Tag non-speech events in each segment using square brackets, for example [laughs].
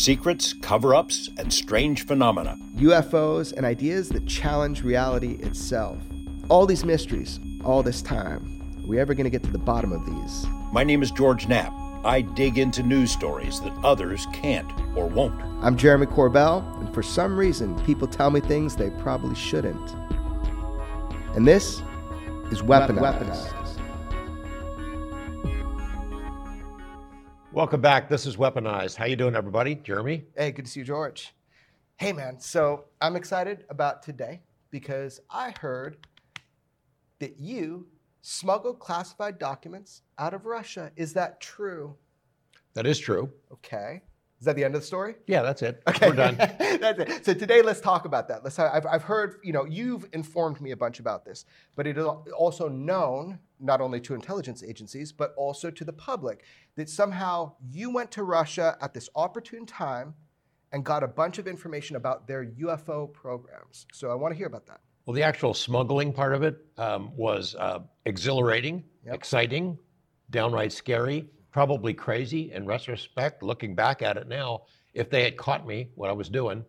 Secrets, cover ups, and strange phenomena. UFOs and ideas that challenge reality itself. All these mysteries, all this time. Are we ever going to get to the bottom of these? My name is George Knapp. I dig into news stories that others can't or won't. I'm Jeremy Corbell, and for some reason, people tell me things they probably shouldn't. And this is Weaponized. Weaponized. Welcome back. This is Weaponized. How you doing, everybody? Jeremy? Hey, good to see you, George. Hey, man. So I'm excited about today because I heard that you smuggled classified documents out of Russia. Is that true? That is true. Okay. Is that the end of the story? Yeah, that's it. Okay. We're done. [laughs] that's it. So today, let's talk about that. Let's. I've, I've heard, you know, you've informed me a bunch about this, but it is also known not only to intelligence agencies but also to the public that somehow you went to Russia at this opportune time and got a bunch of information about their UFO programs. So I want to hear about that. Well, the actual smuggling part of it um, was uh, exhilarating, yep. exciting, downright scary probably crazy in retrospect, looking back at it now. If they had caught me, what I was doing,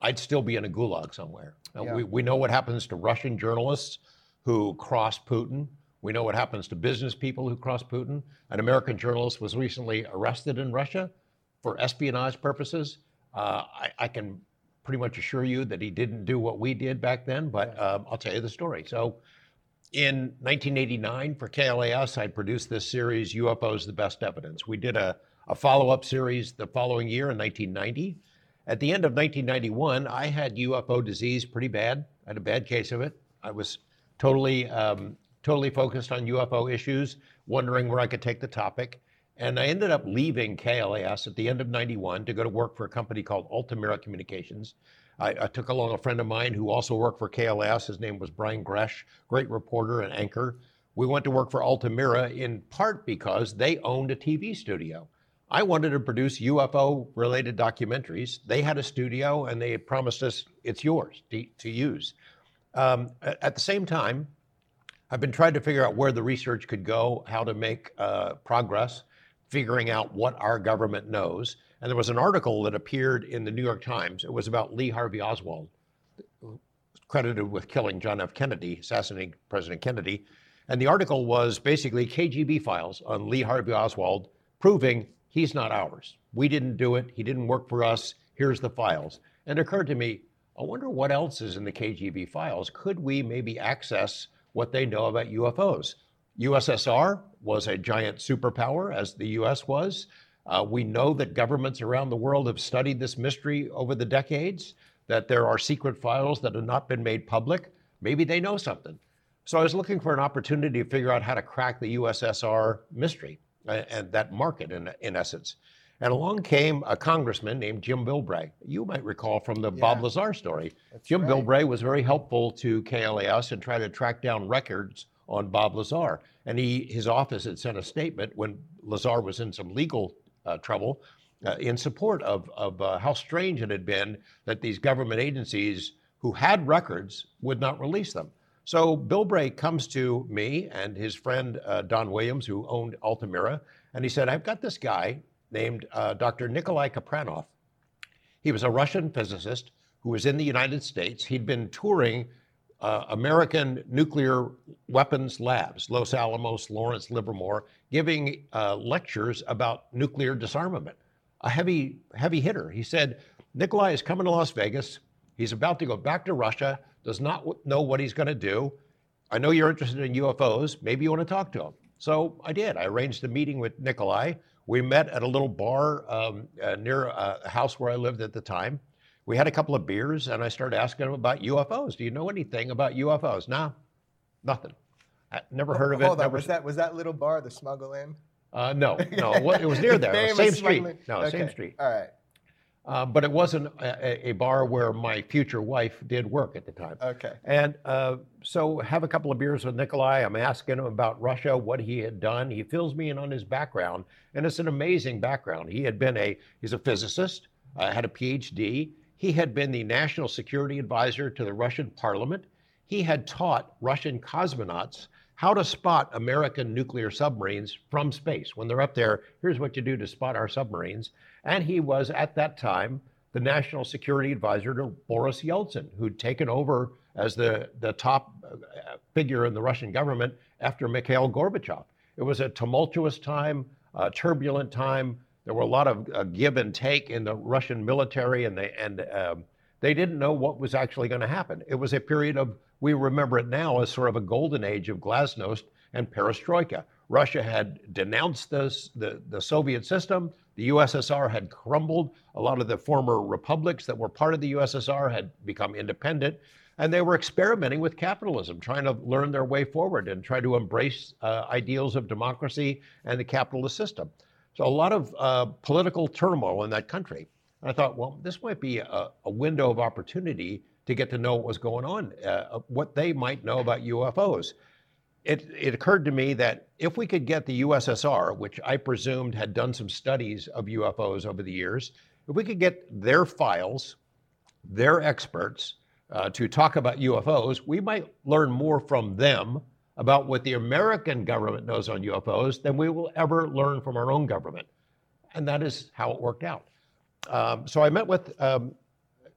I'd still be in a gulag somewhere. Yeah. We, we know what happens to Russian journalists who cross Putin. We know what happens to business people who cross Putin. An American journalist was recently arrested in Russia for espionage purposes. Uh, I, I, can pretty much assure you that he didn't do what we did back then, but um, I'll tell you the story. So in 1989, for KLAS, I produced this series, UFOs The Best Evidence. We did a, a follow up series the following year in 1990. At the end of 1991, I had UFO disease pretty bad. I had a bad case of it. I was totally, um, totally focused on UFO issues, wondering where I could take the topic. And I ended up leaving KLAS at the end of 91 to go to work for a company called Altamira Communications. I, I, took along a friend of mine who also worked for KLAS. His name was Brian Gresh, great reporter and anchor. We went to work for Altamira in part because they owned a TV studio. I wanted to produce UFO related documentaries. They had a studio and they promised us it's yours to, to use. Um, at the same time, I've been trying to figure out where the research could go, how to make uh, progress, figuring out what our government knows. And there was an article that appeared in the New York Times. It was about Lee Harvey Oswald, credited with killing John F. Kennedy, assassinating President Kennedy. And the article was basically KGB files on Lee Harvey Oswald proving he's not ours. We didn't do it. He didn't work for us. Here's the files. And it occurred to me, I wonder what else is in the KGB files. Could we maybe access what they know about UFOs? USSR was a giant superpower, as the US was. Uh, we know that governments around the world have studied this mystery over the decades, that there are secret files that have not been made public. Maybe they know something. So I was looking for an opportunity to figure out how to crack the USSR mystery uh, and that market, in, in essence. And along came a congressman named Jim Bilbray. You might recall from the yeah. Bob Lazar story. That's Jim right. Bilbray was very helpful to KLAS and tried to track down records on Bob Lazar. And he, his office had sent a statement when Lazar was in some legal uh, trouble uh, in support of, of uh, how strange it had been that these government agencies who had records would not release them. So Bilbray comes to me and his friend uh, Don Williams, who owned Altamira, and he said, I've got this guy named uh, Dr. Nikolai Kapranov. He was a Russian physicist who was in the United States. He'd been touring uh, American nuclear weapons labs, Los Alamos, Lawrence, Livermore, giving uh, lectures about nuclear disarmament. A heavy, heavy hitter. He said, Nikolai is coming to Las Vegas. He's about to go back to Russia, does not know what he's going to do. I know you're interested in UFOs. Maybe you want to talk to him. So I did. I arranged a meeting with Nikolai. We met at a little bar um, uh, near a house where I lived at the time. We had a couple of beers, and I started asking him about UFOs. Do you know anything about UFOs? No, nothing. I never heard of it. Hold on, was that was that little bar the Smuggle Inn? Uh, no, no, [laughs] it was near there. Same street. No, Okay, same street. All right. Uh, but it wasn't a, a bar where my future wife did work at the time. Okay. And uh, so have a couple of beers with Nikolai. I'm asking him about Russia, what he had done. He fills me in on his background, and it's an amazing background. He had been a he's a physicist, uh, had a PhD. He had been the national security advisor to the Russian parliament. He had taught Russian cosmonauts how to spot American nuclear submarines from space. When they're up there, here's what you do to spot our submarines. And he was at that time the national security advisor to Boris Yeltsin, who'd taken over as the, the top uh, figure in the Russian government after Mikhail Gorbachev. It was a tumultuous time, a turbulent time. There were a lot of uh, give and take in the Russian military, and they and um, they didn't know what was actually going to happen. It was a period of we remember it now as sort of a golden age of glasnost and perestroika. Russia had denounced this, the, the Soviet system. The USSR had crumbled. A lot of the former republics that were part of the USSR had become independent. And they were experimenting with capitalism, trying to learn their way forward and try to embrace uh, ideals of democracy and the capitalist system. So, a lot of uh, political turmoil in that country. And I thought, well, this might be a, a window of opportunity to get to know what was going on, uh, what they might know about UFOs it, it occurred to me that if we could get the USSR, which I presumed had done some studies of UFOs over the years, if we could get their files, their experts, uh, to talk about UFOs, we might learn more from them about what the American government knows on UFOs than we will ever learn from our own government. And that is how it worked out. Um, so I met with um,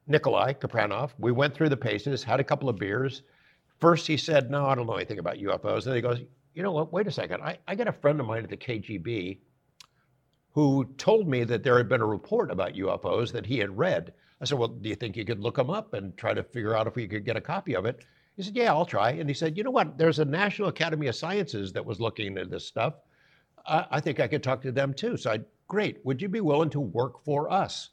Nikolai Kapranov. We went through the paces, had a couple of beers. First, he said, No, I don't know anything about UFOs. Then he goes, You know what? Wait a second. I, I got a friend of mine at the KGB who told me that there had been a report about UFOs that he had read. I said, Well, do you think you could look them up and try to figure out if we could get a copy of it? He said, Yeah, I'll try. And he said, You know what? There's a National Academy of Sciences that was looking at this stuff. I, I think I could talk to them too. So I, great. Would you be willing to work for us?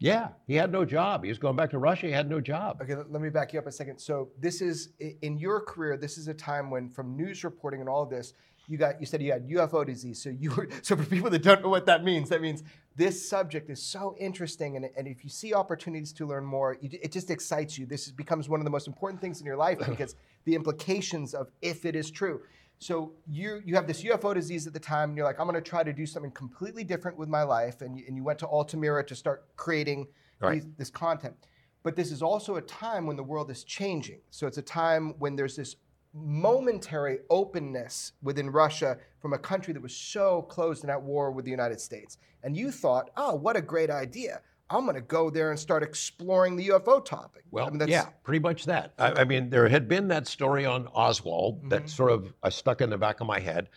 Yeah, he had no job. He was going back to Russia. He had no job. Okay, let me back you up a second. So this is in your career. This is a time when, from news reporting and all of this, you got you said you had UFO disease. So you were [laughs] so for people that don't know what that means, that means this subject is so interesting, and, and if you see opportunities to learn more, you, it just excites you. This is, becomes one of the most important things in your life because the implications of if it is true. So you you have this UFO disease at the time, and you're like, I'm going to try to do something completely different with my life, and you, and you went to Altamira to start creating Right. these, this content. But this is also a time when the world is changing. So it's a time when there's this momentary openness within Russia from a country that was so closed and at war with the United States. And you thought, oh, what a great idea. I'm going to go there and start exploring the UFO topic. Well, I mean, that's- yeah, pretty much that. I, I mean, there had been that story on Oswald Mm-hmm. that sort of uh, stuck in the back of my head.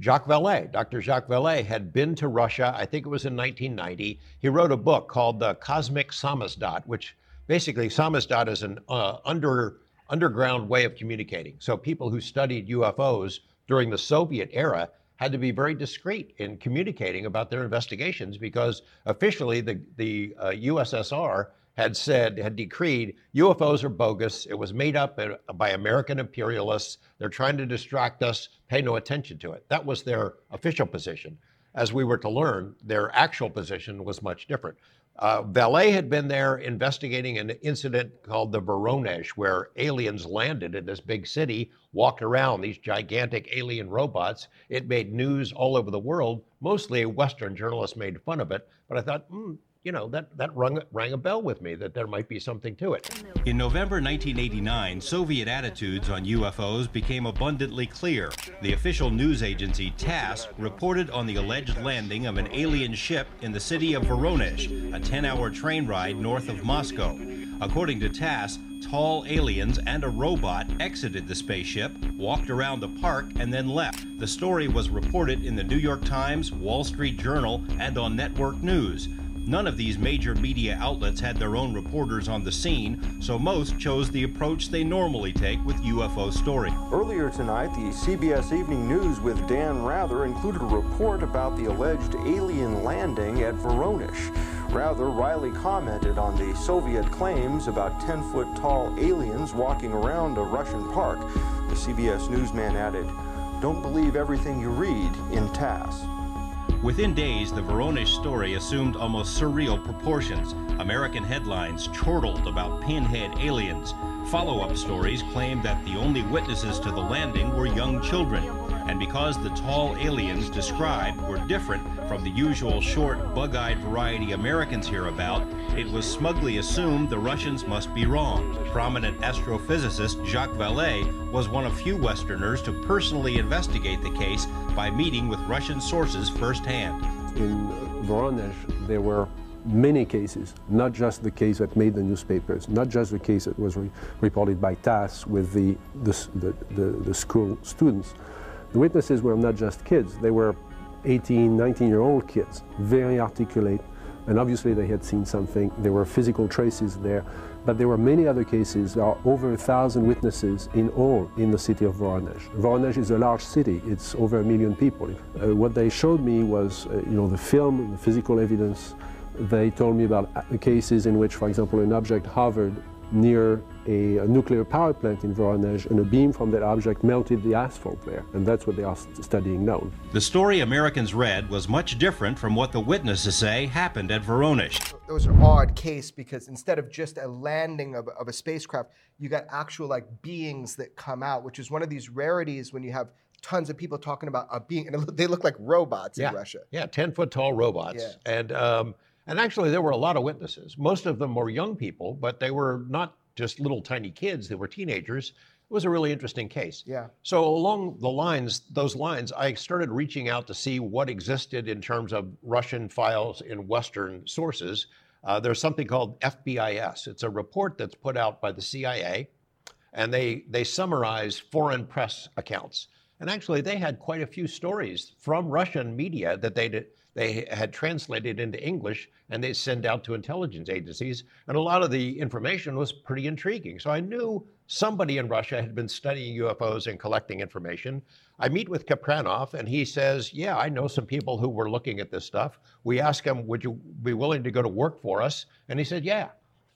Jacques Vallée, Dr. Jacques Vallée, had been to Russia. I think it was in 1990. He wrote a book called The Cosmic Samizdat, which basically Samizdat is an uh, under underground way of communicating. So people who studied UFOs during the Soviet era had to be very discreet in communicating about their investigations because officially the, the uh, USSR had said, had decreed UFOs are bogus. It was made up by American imperialists. They're trying to distract us. Pay no attention to it. That was their official position. As we were to learn, their actual position was much different. Uh, Vallée had been there investigating an incident called the Voronezh, where aliens landed in this big city, walked around these gigantic alien robots. It made news all over the world. Mostly Western journalists made fun of it, but I thought, hmm, you know, that, that rung, rang a bell with me that there might be something to it. In November 1989, Soviet attitudes on UFOs became abundantly clear. The official news agency TASS reported on the alleged landing of an alien ship in the city of Voronezh, a 10 hour train ride north of Moscow. According to TASS, tall aliens and a robot exited the spaceship, walked around the park, and then left. The story was reported in the New York Times, Wall Street Journal, and on network news. None of these major media outlets had their own reporters on the scene, so most chose the approach they normally take with UFO story. Earlier tonight, the CBS Evening News with Dan Rather included a report about the alleged alien landing at Voronezh. Rather, Riley commented on the Soviet claims about 10 foot tall aliens walking around a Russian park. The CBS newsman added, Don't believe everything you read in TASS. Within days, the Voronezh story assumed almost surreal proportions. American headlines chortled about pinhead aliens. Follow up stories claimed that the only witnesses to the landing were young children. And because the tall aliens described were different from the usual short, bug eyed variety Americans hear about, it was smugly assumed the Russians must be wrong. Prominent astrophysicist Jacques Vallée was one of few Westerners to personally investigate the case by meeting with Russian sources firsthand. In Voronezh, there were many cases, not just the case that made the newspapers, not just the case that was re reported by TASS with the, the, the, the, the school students. The witnesses were not just kids, they were 18, 19 year old kids, very articulate, and obviously they had seen something. There were physical traces there, but there were many other cases. There are over a thousand witnesses in all in the city of Voronezh. Voronezh is a large city; it's over a million people. Uh, what they showed me was, uh, you know, the film, the physical evidence. They told me about uh, cases in which, for example, an object hovered near a, a, nuclear power plant in Voronezh, and a beam from that object melted the asphalt there. And that's what they are studying now. The story Americans read was much different from what the witnesses say happened at Voronezh. It was an odd case because instead of just a landing of, of a spacecraft, you got actual like beings that come out, which is one of these rarities when you have tons of people talking about a being, and they look like robots yeah. in Russia. Yeah, 10 foot tall robots. Yeah. And, um, and actually, there were a lot of witnesses. Most of them were young people, but they were not just little tiny kids, they were teenagers. It was a really interesting case. Yeah. So along the lines, those lines, I started reaching out to see what existed in terms of Russian files in Western sources. Uh, there's something called FBIS. It's a report that's put out by the CIA, and they they summarize foreign press accounts. And actually, they had quite a few stories from Russian media that they did, they had translated into English and they send out to intelligence agencies. And a lot of the information was pretty intriguing. So I knew somebody in Russia had been studying UFOs and collecting information. I meet with Kapranov and he says, Yeah, I know some people who were looking at this stuff. We asked him, Would you be willing to go to work for us? And he said, Yeah.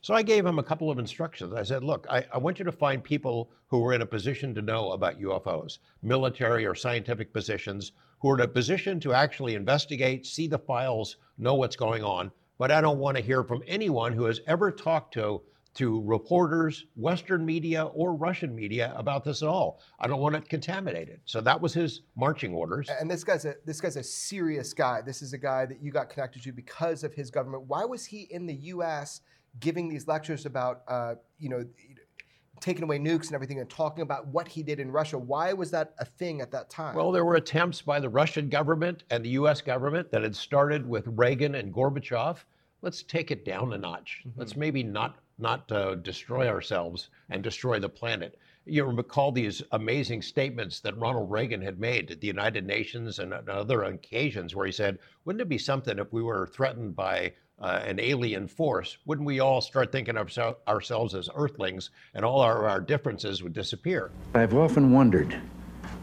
So I gave him a couple of instructions. I said, look, I, I, want you to find people who are in a position to know about UFOs, military or scientific positions, who are in a position to actually investigate, see the files, know what's going on. But I don't want to hear from anyone who has ever talked to to reporters, Western media or Russian media about this at all. I don't want it contaminated. So that was his marching orders. And this guy's a this guy's a serious guy. This is a guy that you got connected to because of his government. Why was he in the U.S. giving these lectures about uh, you know taking away nukes and everything and talking about what he did in Russia. Why was that a thing at that time? Well, there were attempts by the Russian government and the US government that had started with Reagan and Gorbachev. Let's take it down a notch. Mm-hmm. Let's maybe not not uh, destroy ourselves and destroy the planet. You recall these amazing statements that Ronald Reagan had made at the United Nations and other occasions where he said, wouldn't it be something if we were threatened by uh, an alien force, wouldn't we all start thinking of so- ourselves as earthlings and all our, our differences would disappear? I've often wondered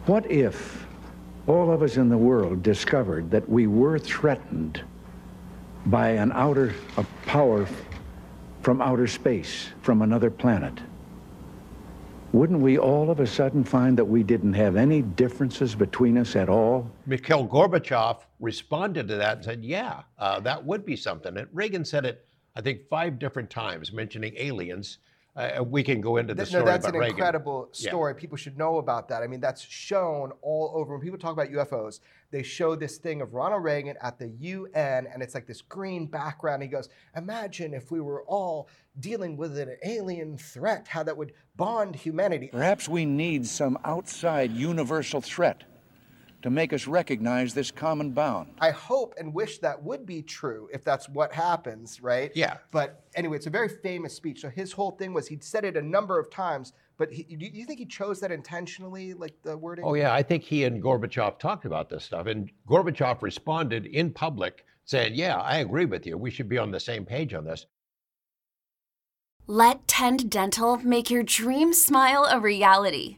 what if all of us in the world discovered that we were threatened by an outer a power from outer space, from another planet? Wouldn't we all of a sudden find that we didn't have any differences between us at all? Mikhail Gorbachev responded to that and said, yeah, uh, that would be something. And Reagan said it, I think, five different times, mentioning aliens. Uh, we can go into the story no, that's about an Reagan. incredible story. Yeah. People should know about that. I mean, that's shown all over. When people talk about UFOs, they show this thing of Ronald Reagan at the UN, and it's like this green background. He goes, "Imagine if we were all dealing with an alien threat, how that would bond humanity." Perhaps we need some outside universal threat to make us recognize this common bound. I hope and wish that would be true if that's what happens, right? Yeah. But anyway, it's a very famous speech. So his whole thing was he'd said it a number of times, but he, do you think he chose that intentionally, like the wording? Oh, yeah. I think he and Gorbachev talked about this stuff. And Gorbachev responded in public saying, Yeah, I agree with you. We should be on the same page on this. Let Tend Dental make your dream smile a reality.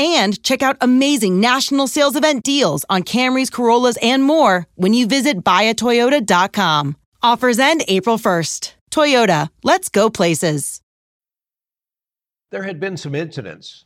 and check out amazing national sales event deals on Camrys, Corollas, and more when you visit buyatoyota.com. Offers end April 1st. Toyota, let's go places. There had been some incidents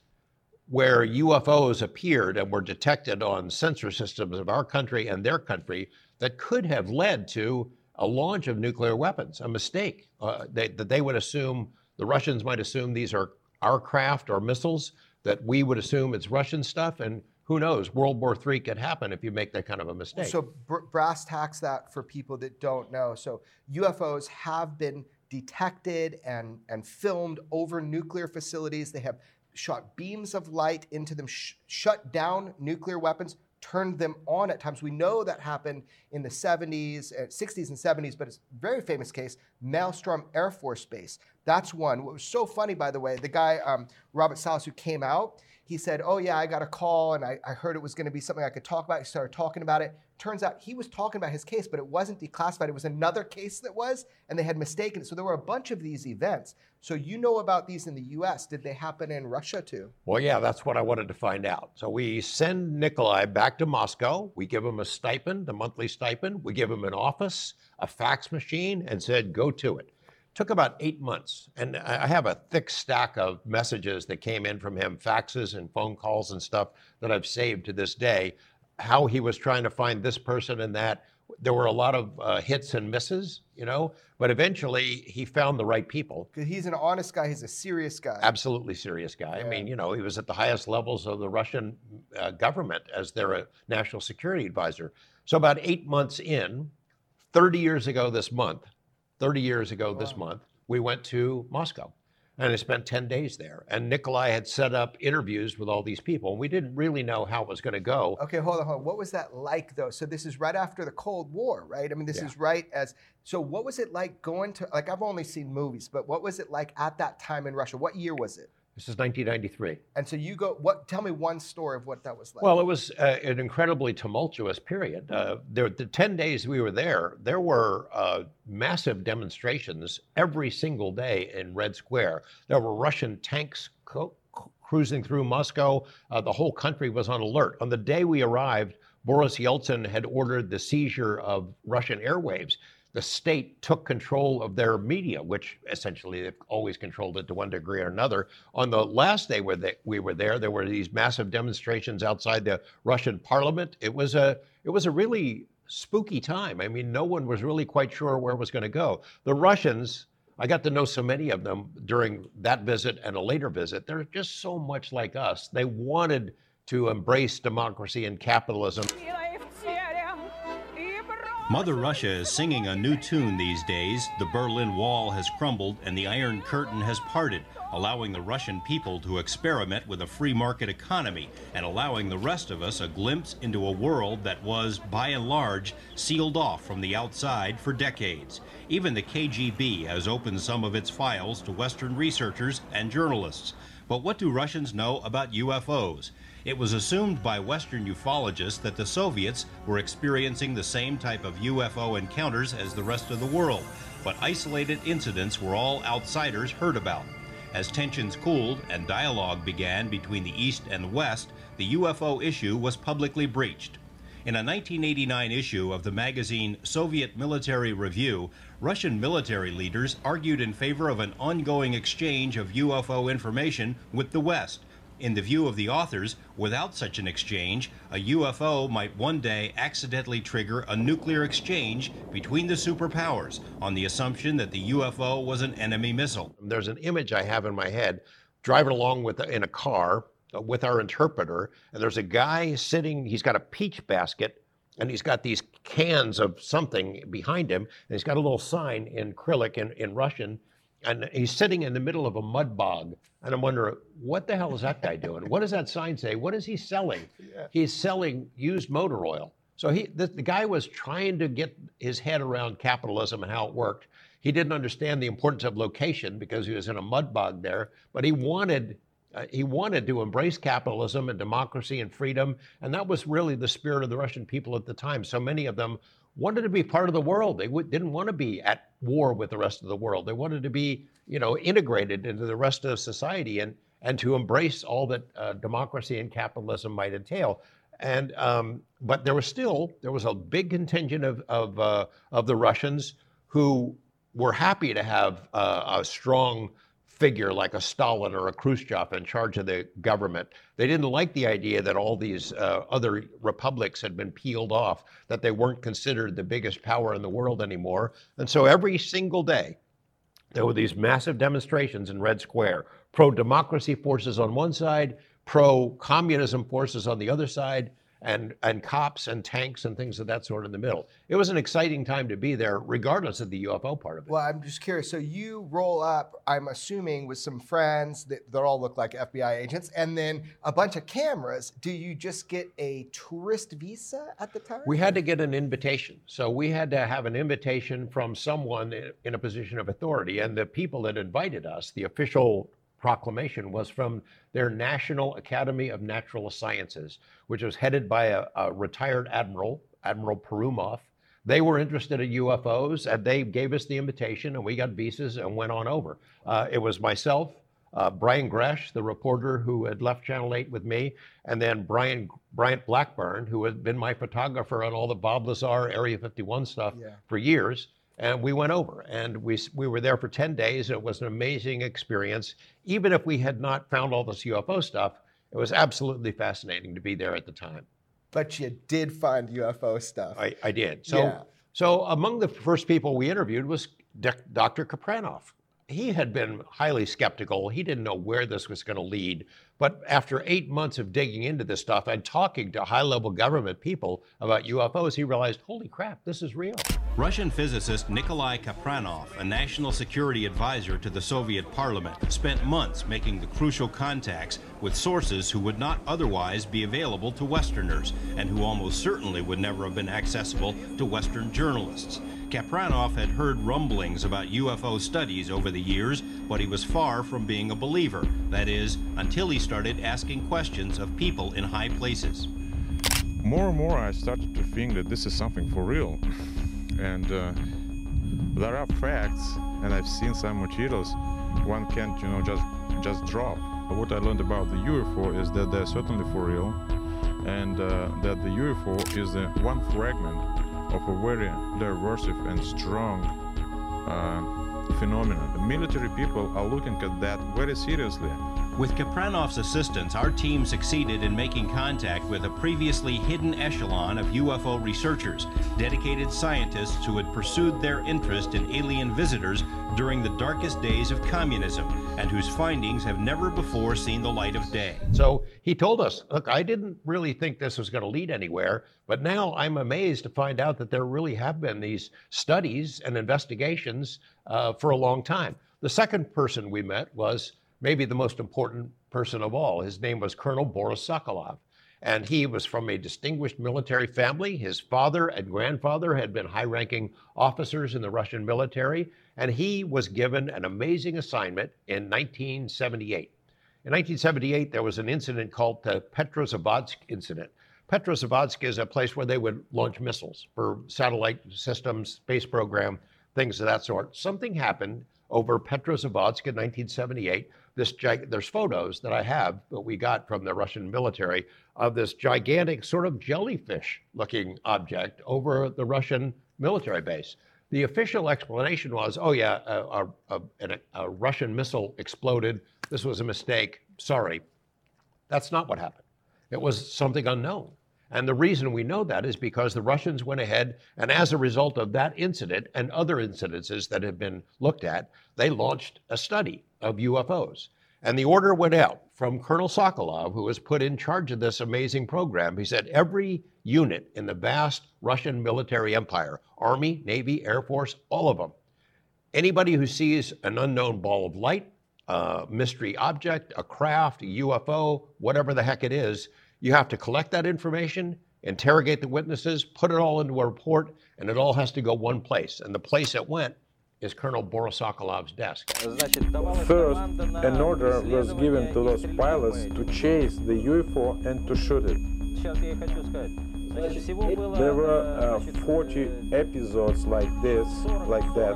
where UFOs appeared and were detected on sensor systems of our country and their country that could have led to a launch of nuclear weapons, a mistake. Uh, they, that they would assume, the Russians might assume these are our craft or missiles, that we would assume it's Russian stuff. And who knows, World War III could happen if you make that kind of a mistake. So br- brass tacks that for people that don't know. So UFOs have been detected and, and filmed over nuclear facilities. They have shot beams of light into them, sh- shut down nuclear weapons, turned them on at times. We know that happened in the 70s, uh, 60s, and 70s, but it's a very famous case, Malmstrom Air Force Base. That's one. What was so funny, by the way, the guy, um, Robert Salas, who came out, he said, Oh, yeah, I got a call and I, I heard it was going to be something I could talk about. He started talking about it. Turns out he was talking about his case, but it wasn't declassified. It was another case that was, and they had mistaken it. So there were a bunch of these events. So you know about these in the US. Did they happen in Russia too? Well, yeah, that's what I wanted to find out. So we send Nikolai back to Moscow. We give him a stipend, a monthly stipend. We give him an office, a fax machine, and said, Go to it took about eight months. And I have a thick stack of messages that came in from him, faxes and phone calls and stuff that I've saved to this day. How he was trying to find this person and that. There were a lot of uh, hits and misses, you know, but eventually he found the right people. He's an honest guy. He's a serious guy. Absolutely serious guy. Yeah. I mean, you know, he was at the highest levels of the Russian uh, government as their uh, national security advisor. So about eight months in, 30 years ago this month, 30 years ago wow. this month, we went to Moscow and I spent 10 days there. And Nikolai had set up interviews with all these people. And we didn't really know how it was going to go. Okay, hold on, hold on. What was that like, though? So this is right after the Cold War, right? I mean, this yeah. is right as. So what was it like going to, like, I've only seen movies, but what was it like at that time in Russia? What year was it? This is 1993. And so you go, what? Tell me one story of what that was like. Well, it was uh, an incredibly tumultuous period. Uh, there, the 10 days we were there, there were uh, massive demonstrations every single day in Red Square. There were Russian tanks co- cruising through Moscow. Uh, the whole country was on alert. On the day we arrived, Boris Yeltsin had ordered the seizure of Russian airwaves the state took control of their media, which essentially they've always controlled it to one degree or another. On the last day where they, we were there, there were these massive demonstrations outside the Russian parliament. It was a it was a really spooky time. I mean, no one was really quite sure where it was going to go. The Russians, I got to know so many of them during that visit and a later visit. They're just so much like us. They wanted to embrace democracy and capitalism. Mother Russia is singing a new tune these days. The Berlin Wall has crumbled and the Iron Curtain has parted, allowing the Russian people to experiment with a free market economy and allowing the rest of us a glimpse into a world that was, by and large, sealed off from the outside for decades. Even the KGB has opened some of its files to Western researchers and journalists. But what do Russians know about UFOs? It was assumed by Western ufologists that the Soviets were experiencing the same type of UFO encounters as the rest of the world. but isolated incidents were all outsiders heard about. As tensions cooled and dialogue began between the East and the West, the UFO issue was publicly breached. In a 1989 issue of the magazine Soviet Military Review, Russian military leaders argued in favor of an ongoing exchange of UFO information with the West. In the view of the authors, without such an exchange, a UFO might one day accidentally trigger a nuclear exchange between the superpowers on the assumption that the UFO was an enemy missile. There's an image I have in my head driving along with in a car uh, with our interpreter, and there's a guy sitting, he's got a peach basket and he's got these cans of something behind him, and he's got a little sign in acrylic in, in Russian, and he's sitting in the middle of a mud bog. And I'm wondering, what the hell is that guy doing? What does that sign say? What is he selling? Yeah. He's selling used motor oil. So he, the, the guy was trying to get his head around capitalism and how it worked. He didn't understand the importance of location because he was in a mud bog there, but he wanted uh, he wanted to embrace capitalism and democracy and freedom, and that was really the spirit of the Russian people at the time. So many of them wanted to be part of the world. They w- didn't want to be at war with the rest of the world. They wanted to be, you know, integrated into the rest of society and and to embrace all that uh, democracy and capitalism might entail. And um, but there was still there was a big contingent of of uh, of the Russians who were happy to have uh, a strong figure like a Stalin or a Khrushchev in charge of the government. They didn't like the idea that all these uh, other republics had been peeled off, that they weren't considered the biggest power in the world anymore. And so every single day, there were these massive demonstrations in Red Square pro democracy forces on one side, pro communism forces on the other side and and cops and tanks and things of that sort in the middle. It was an exciting time to be there, regardless of the UFO part of it. Well, I'm just curious. So you roll up, I'm assuming, with some friends that, that all look like FBI agents, and then a bunch of cameras. Do you just get a tourist visa at the time? We had to get an invitation. So we had to have an invitation from someone in a position of authority, and the people that invited us, the official proclamation was from their National Academy of Natural Sciences, which was headed by a, a retired admiral, Admiral Perumov. They were interested in UFOs, and they gave us the invitation, and we got visas and went on over. Uh, it was myself, uh, Brian Gresh, the reporter who had left Channel 8 with me, and then Brian Bryant Blackburn, who had been my photographer on all the Bob Lazar Area 51 stuff yeah. for years and we went over and we, we were there for 10 days it was an amazing experience. Even if we had not found all this ufo stuff it was absolutely fascinating to be there at the time. But you did find ufo stuff. I, I did. So yeah. so among the first people we interviewed was dr Kapranov. He had been highly skeptical. He didn't know where this was going to lead. But after eight months of digging into this stuff and talking to high level government people about UFOs, he realized, holy crap, this is real. Russian physicist Nikolai Kapranov, a national security advisor to the Soviet parliament, spent months making the crucial contacts with sources who would not otherwise be available to Westerners and who almost certainly would never have been accessible to Western journalists. Kapranov had heard rumblings about UFO studies over the years, but he was far from being a believer. That is, until he started asking questions of people in high places. More and more, I started to think that this is something for real. [laughs] And uh, there are facts, and I've seen some materials one can't, you know, just just drop. What I learned about the UFO is that they're certainly for real, and uh, that the UFO is uh, one fragment of a very diverse and strong uh, phenomenon. The military people are looking at that very seriously. With Kapranov's assistance, our team succeeded in making contact with a previously hidden echelon of UFO researchers, dedicated scientists who had pursued their interest in alien visitors during the darkest days of communism and whose findings have never before seen the light of day. So he told us, look, I didn't really think this was going to lead anywhere, but now I'm amazed to find out that there really have been these studies and investigations uh, for a long time. The second person we met was maybe the most important person of all. His name was Colonel Boris Sokolov. And he was from a distinguished military family. His father and grandfather had been high ranking officers in the Russian military. And he was given an amazing assignment in 1978. In 1978, there was an incident called the Petrozavodsk incident. Petrozavodsk is a place where they would launch missiles for satellite systems, space program. things of that sort. Something happened over Petrozavodsk in 1978. This there's photos that I have that we got from the Russian military of this gigantic sort of jellyfish-looking object over the Russian military base. The official explanation was, oh yeah, a, a, a, a Russian missile exploded. This was a mistake. Sorry. That's not what happened. It was something unknown. And the reason we know that is because the Russians went ahead and, as a result of that incident and other incidences that have been looked at, they launched a study of UFOs. And the order went out from Colonel Sokolov, who was put in charge of this amazing program. He said every unit in the vast Russian military empire Army, Navy, Air Force, all of them anybody who sees an unknown ball of light, a mystery object, a craft, a UFO, whatever the heck it is, you have to collect that information, interrogate the witnesses, put it all into a report, and it all has to go one place. And the place it went is Colonel Boris Sokolov's desk. First, an order was given to those pilots to chase the UFO and to shoot it. There were uh, 40 episodes like this, like that.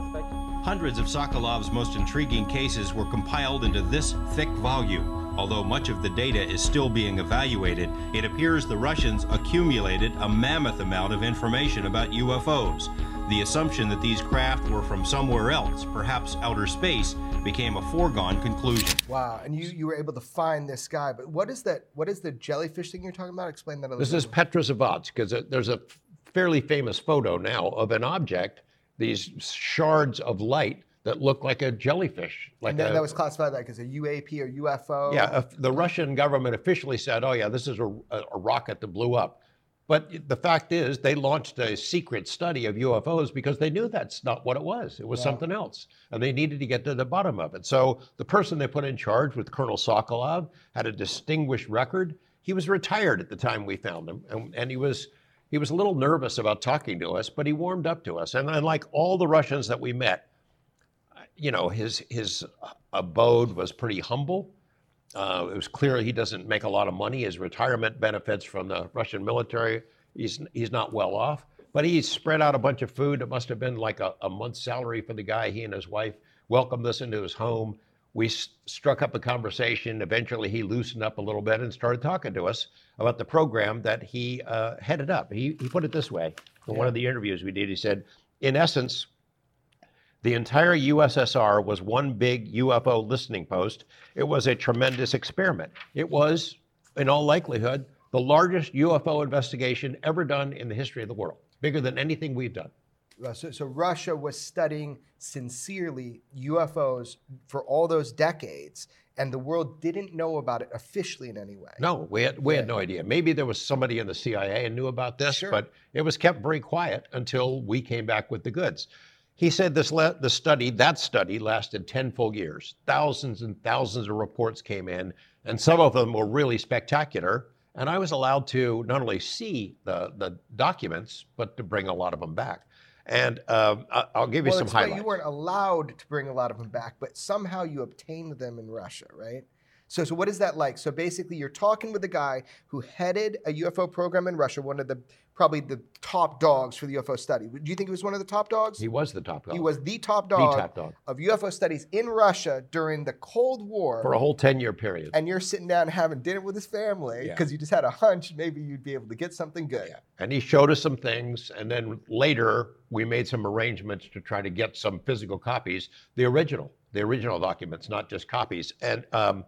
Hundreds of Sokolov's most intriguing cases were compiled into this thick volume. Although much of the data is still being evaluated, it appears the Russians accumulated a mammoth amount of information about UFOs. The assumption that these craft were from somewhere else, perhaps outer space, became a foregone conclusion. Wow, and you, you were able to find this guy. But what is that? What is the jellyfish thing you're talking about? Explain that a little This bit. is Petrozavodsk, because there's a fairly famous photo now of an object, these shards of light that looked like a jellyfish. Like and then a, that was classified like as a UAP or UFO. Yeah, the Russian government officially said, "Oh yeah, this is a, a rocket that blew up." But the fact is, they launched a secret study of UFOs because they knew that's not what it was. It was Yeah. something else. And they needed to get to the bottom of it. So the person they put in charge with Colonel Sokolov had a distinguished record. He was retired at the time we found him. And, and he was he was a little nervous about talking to us, but he warmed up to us. And, and like all the Russians that we met, you know, his his abode was pretty humble. Uh, it was clear he doesn't make a lot of money. His retirement benefits from the Russian military, he's he's not well off. But he spread out a bunch of food. It must have been like a, a month's salary for the guy. He and his wife welcomed us into his home. We s- struck up a conversation. Eventually, he loosened up a little bit and started talking to us about the program that he uh, headed up. He, he put it this way in one of the interviews we did. He said, in essence, the entire USSR was one big UFO listening post. It was a tremendous experiment. It was, in all likelihood, the largest UFO investigation ever done in the history of the world, bigger than anything we've done. So, so Russia was studying sincerely UFOs for all those decades, and the world didn't know about it officially in any way. No, we had we had no idea. Maybe there was somebody in the CIA and knew about this, but it was kept very quiet until we came back with the goods. He said this le- the study, that study lasted 10 full years. Thousands and thousands of reports came in, and some of them were really spectacular. And I was allowed to not only see the, the documents, but to bring a lot of them back. And um, I'll give you well, some highlights. You weren't allowed to bring a lot of them back, but somehow you obtained them in Russia, right? So, so what is that like? So basically, you're talking with a guy who headed a UFO program in Russia, one of the probably the top dogs for the UFO study. Do you think he was one of the top dogs? He was the top dog. He was the top dog, The top dog. of UFO studies in Russia during the Cold War. for a whole 10 year period. and you're sitting down having dinner with his family Yeah. because you just had a hunch maybe you'd be able to get something good. And he showed us some things, and then later we made some arrangements to try to get some physical copies, the original, the original documents, not just copies. And um,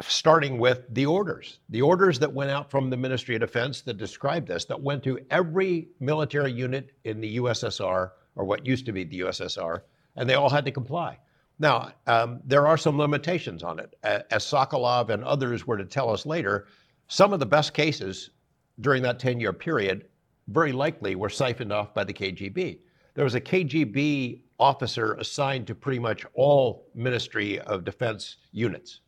starting with the orders, the orders that went out from the Ministry of Defense that described this, that went to every military unit in the USSR, or what used to be the USSR, and they all had to comply. Now, um, there are some limitations on it. As Sokolov and others were to tell us later, some of the best cases during that 10 year period very likely were siphoned off by the KGB. There was a KGB officer assigned to pretty much all Ministry of Defense units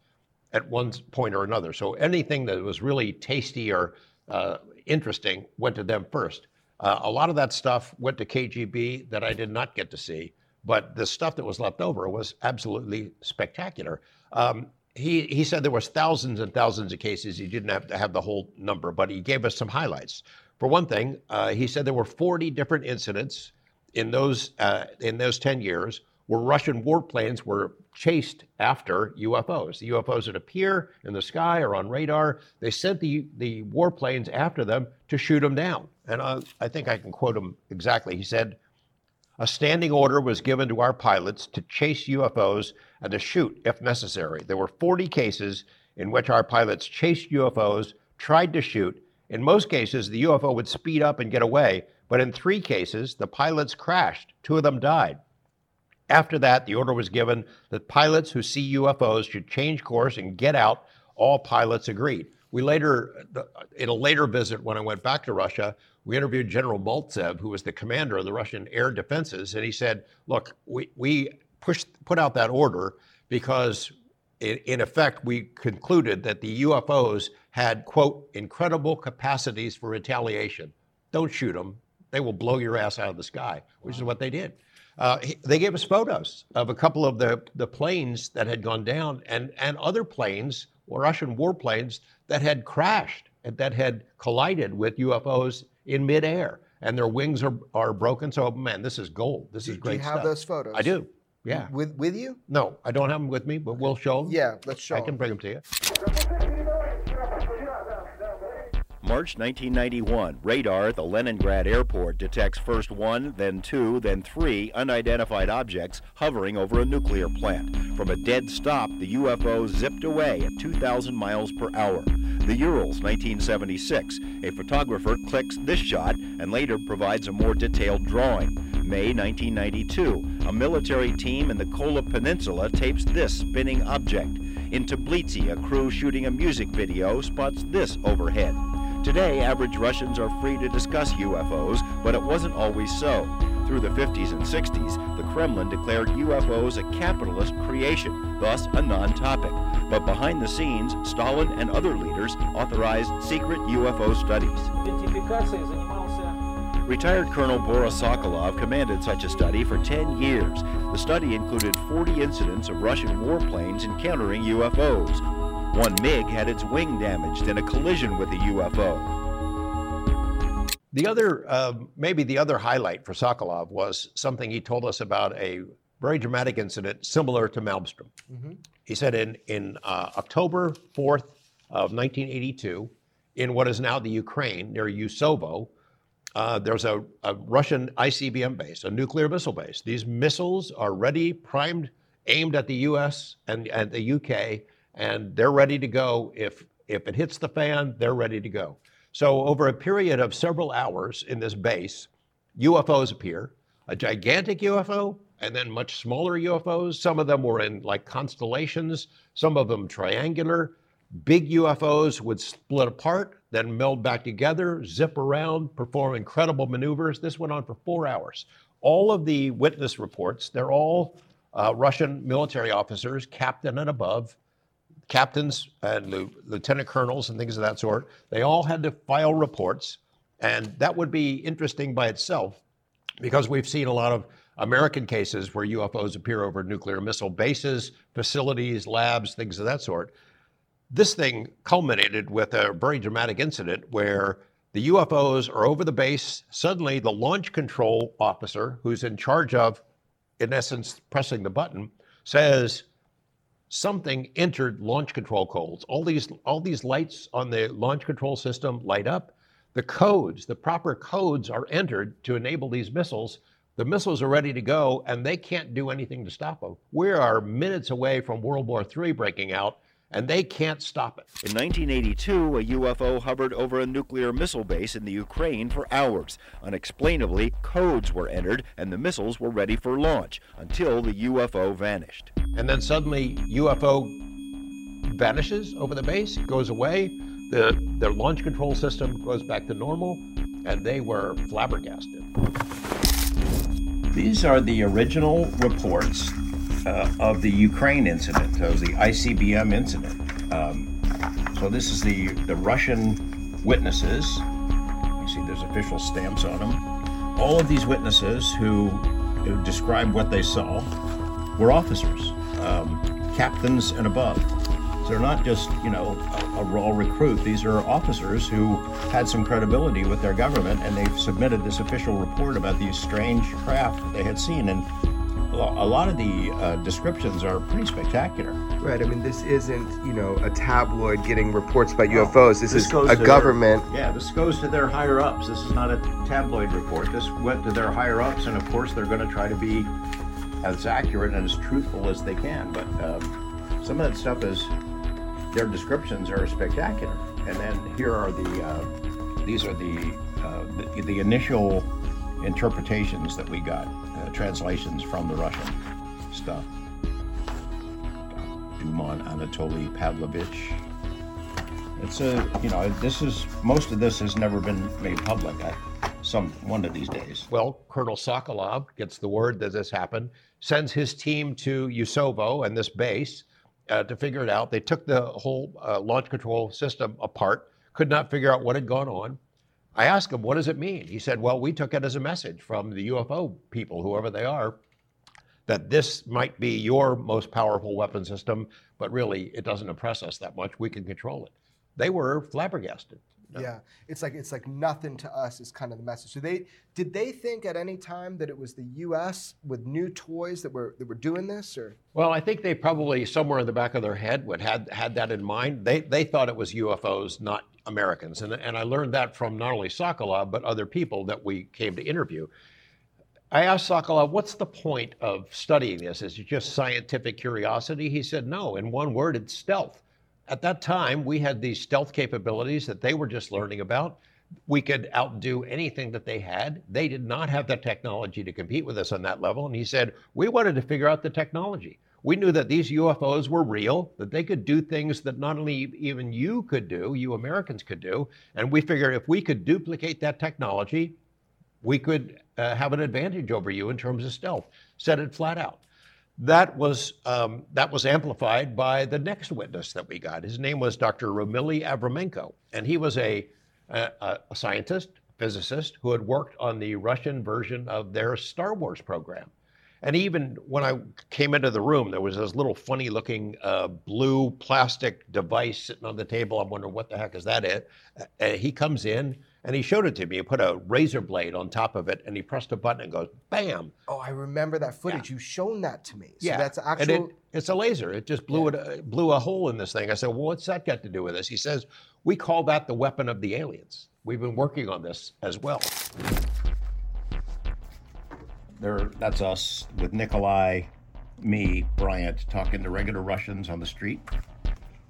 at one point or another. So anything that was really tasty or uh, interesting went to them first. Uh, a lot of that stuff went to KGB that I did not get to see, but the stuff that was left over was absolutely spectacular. Um, he, he said there was thousands and thousands of cases. He didn't have to have the whole number, but he gave us some highlights. For one thing, uh, he said there were 40 different incidents in those uh, in those 10 years where Russian warplanes were chased after UFOs. The UFOs that appear in the sky or on radar, they sent the, the warplanes after them to shoot them down. And uh, I think I can quote him exactly. He said, a standing order was given to our pilots to chase UFOs and to shoot if necessary. There were 40 cases in which our pilots chased UFOs, tried to shoot. In most cases, the UFO would speed up and get away, but in three cases, the pilots crashed. Two of them died. After that, the order was given that pilots who see UFOs should change course and get out. All pilots agreed. We later, in a later visit when I went back to Russia, we interviewed General Maltsev, who was the commander of the Russian air defenses, and he said, "Look, we we pushed put out that order because, in, effect, we concluded that the UFOs had quote incredible capacities for retaliation. Don't shoot them; they will blow your ass out of the sky," which wow. is what they did. Uh, they gave us photos of a couple of the, the planes that had gone down and, and other planes, Russian warplanes, that had crashed and that had collided with UFOs in midair. And their wings are, are broken. So, man, this is gold. This is great Do you have stuff. those photos? I do. Yeah. With, with you? No, I don't have them with me, but we'll show them. Yeah, let's show them. I can bring them to you. March 1991, radar at the Leningrad airport detects first one, then two, then three unidentified objects hovering over a nuclear plant. From a dead stop, the UFO zipped away at 2,000 miles per hour. The Urals, 1976. A photographer clicks this shot and later provides a more detailed drawing. May 1992, a military team in the Kola Peninsula tapes this spinning object. In Tbilisi, a crew shooting a music video spots this overhead. Today, average Russians are free to discuss UFOs, but it wasn't always so. Through the 50s and 60s, the Kremlin declared UFOs a capitalist creation, thus a non topic. But behind the scenes, Stalin and other leaders authorized secret UFO studies. Retired Colonel Boris Sokolov commanded such a study for 10 years. The study included 40 incidents of Russian warplanes encountering UFOs, one MiG had its wing damaged in a collision with a UFO. The other, uh, maybe the other highlight for Sokolov was something he told us about a very dramatic incident similar to Malmstrom. Mm-hmm. He said in, in uh, October 4th of 1982, in what is now the Ukraine near Usovo, uh, there's a, a, Russian ICBM base, a nuclear missile base. These missiles are ready, primed, aimed at the US and, and the UK, and they're ready to go. If, if it hits the fan, they're ready to go. So, over a period of several hours in this base, UFOs appear a gigantic UFO and then much smaller UFOs. Some of them were in like constellations, some of them triangular. Big UFOs would split apart, then meld back together, zip around, perform incredible maneuvers. This went on for four hours. All of the witness reports, they're all uh, Russian military officers, captain and above, captains and lieutenant colonels and things of that sort. They all had to file reports. And that would be interesting by itself because we've seen a lot of American cases where UFOs appear over nuclear missile bases, facilities, labs, things of that sort. This thing culminated with a very dramatic incident where the UFOs are over the base. Suddenly, the launch control officer, who's in charge of, in essence, pressing the button, says, something entered launch control codes. All these, all these lights on the launch control system light up. The codes, the proper codes are entered to enable these missiles. The missiles are ready to go, and they can't do anything to stop them. We are minutes away from World War III breaking out, and they can't stop it. In 1982, a UFO hovered over a nuclear missile base in the Ukraine for hours. Unexplainably, codes were entered and the missiles were ready for launch until the UFO vanished. And then suddenly, UFO vanishes over the base, goes away. The, their launch control system goes back to normal, and they were flabbergasted. These are the original reports uh, of the Ukraine incident, the ICBM incident. Um, so this is the, the Russian witnesses. You see there's official stamps on them. All of these witnesses who, who described what they saw were officers, um, captains and above. So they're not just, you know, a, a raw recruit. These are officers who had some credibility with their government, and they've submitted this official report about these strange craft that they had seen. And a lot of the uh, descriptions are pretty spectacular. Right. I mean, this isn't you know a tabloid getting reports about no, UFOs. This, this is a government. Their, yeah, this goes to their higher ups. This is not a tabloid report. This went to their higher ups, and of course, they're going to try to be as accurate and as truthful as they can. But uh, some of that stuff is their descriptions are spectacular. And then here are the uh, these are the, uh, the the initial interpretations that we got translations from the Russian stuff. Duman Anatoly Pavlovich. It's a, you know, this is, most of this has never been made public. I, some one of these days. Well, Colonel Sokolov gets the word that this happened, sends his team to Yusovo and this base uh, to figure it out. They took the whole uh, launch control system apart, could not figure out what had gone on. I asked him, what does it mean? He said, well, we took it as a message from the UFO people, whoever they are, that this might be your most powerful weapon system, but really it doesn't impress us that much. We can control it. They were flabbergasted. Yeah, it's like it's like nothing to us is kind of the message. So they did they think at any time that it was the U.S. with new toys that were that were doing this, or? Well, I think they probably somewhere in the back of their head would had had that in mind. They they thought it was UFOs, not Americans, and and I learned that from not only Sokolov but other people that we came to interview. I asked Sokolov, what's the point of studying this? Is it just scientific curiosity? He said, no. In one word, it's stealth. At that time, we had these stealth capabilities that they were just learning about. We could outdo anything that they had. They did not have the technology to compete with us on that level. And he said, We wanted to figure out the technology. We knew that these UFOs were real, that they could do things that not only even you could do, you Americans could do. And we figured if we could duplicate that technology, we could uh, have an advantage over you in terms of stealth. Said it flat out. That was, um, that was amplified by the next witness that we got. His name was Dr. Ramily Avramenko, and he was a, a, a scientist, physicist, who had worked on the Russian version of their Star Wars program. And even when I came into the room, there was this little funny looking uh, blue plastic device sitting on the table. I'm wondering what the heck is that? It? Uh, he comes in and he showed it to me. He put a razor blade on top of it, and he pressed a button and goes, bam. Oh, I remember that footage. Yeah. You've shown that to me. So yeah, that's actual. It, it's a laser. It just blew yeah. it, uh, blew a hole in this thing. I said, well, what's that got to do with this? He says, we call that the weapon of the aliens. We've been working on this as well. There, that's us with Nikolai, me, Bryant, talking to regular Russians on the street.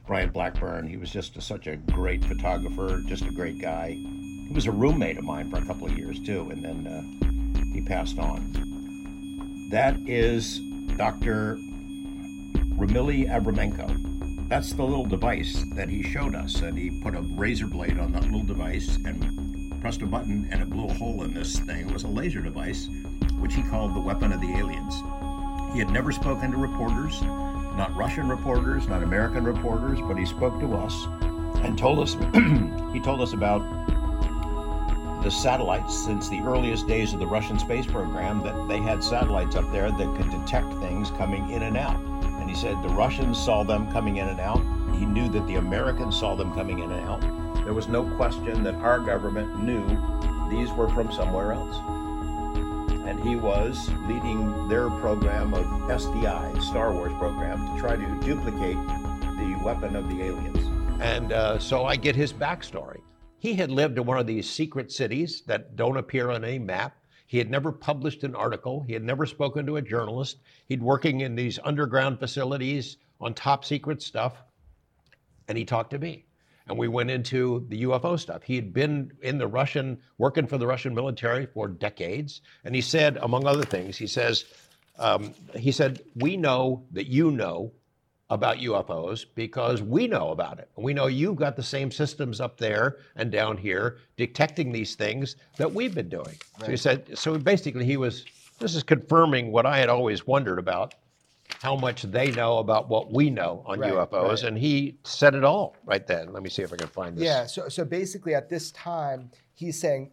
Bryant Blackburn, he was just a, such a great photographer, just a great guy. He was a roommate of mine for a couple of years too, and then uh, he passed on. That is Dr. Ramily Avramenko. That's the little device that he showed us, and he put a razor blade on that little device and pressed a button, and it blew a hole in this thing. It was a laser device, which he called the weapon of the aliens. He had never spoken to reporters, not Russian reporters, not American reporters, but he spoke to us and told us [clears throat] he told us about the satellites since the earliest days of the Russian space program that they had satellites up there that could detect things coming in and out. And he said the Russians saw them coming in and out. He knew that the Americans saw them coming in and out. There was no question that our government knew these were from somewhere else. And he was leading their program of SDI, Star Wars program, to try to duplicate the weapon of the aliens. And uh, so I get his backstory. He had lived in one of these secret cities that don't appear on any map. He had never published an article. He had never spoken to a journalist. He'd working in these underground facilities on top secret stuff. And he talked to me. And we went into the UFO stuff. He had been in the Russian, working for the Russian military for decades. And he said, among other things, he says, um, he said, we know that you know about UFOs because we know about it. We know you've got the same systems up there and down here detecting these things that we've been doing. Right. So he said, so basically he was, this is confirming what I had always wondered about how much they know about what we know on right, UFOs. Right. And he said it all right then. Let me see if I can find this. Yeah, so, so basically at this time, he's saying,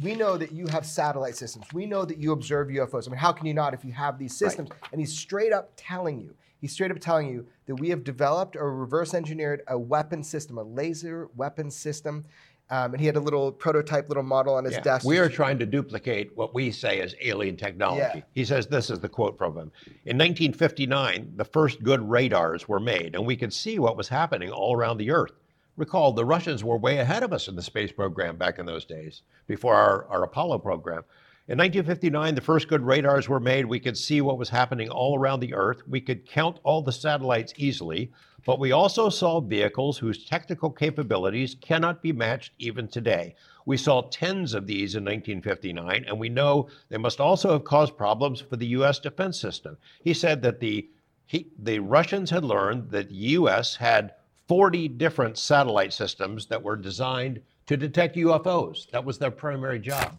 we know that you have satellite systems. We know that you observe UFOs. I mean, how can you not if you have these systems? Right. And he's straight up telling you He's straight up telling you that we have developed or reverse engineered a weapon system, a laser weapon system. Um, and he had a little prototype, little model on his Yeah. desk. We are trying to duplicate what we say is alien technology. Yeah. He says this is the quote from him. In 1959, the first good radars were made, and we could see what was happening all around the Earth. Recall, the Russians were way ahead of us in the space program back in those days, before our, our Apollo program. In 1959, the first good radars were made. We could see what was happening all around the Earth. We could count all the satellites easily, but we also saw vehicles whose technical capabilities cannot be matched even today. We saw tens of these in 1959, and we know they must also have caused problems for the U.S. defense system. He said that the, he, the Russians had learned that the U.S. had 40 different satellite systems that were designed to detect UFOs. That was their primary job.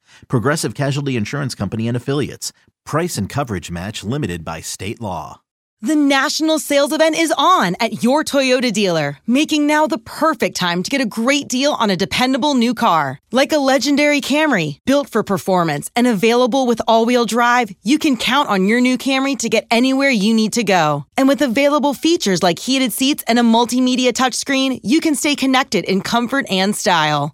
Progressive Casualty Insurance Company and Affiliates. Price and coverage match limited by state law. The national sales event is on at your Toyota dealer, making now the perfect time to get a great deal on a dependable new car. Like a legendary Camry, built for performance and available with all wheel drive, you can count on your new Camry to get anywhere you need to go. And with available features like heated seats and a multimedia touchscreen, you can stay connected in comfort and style.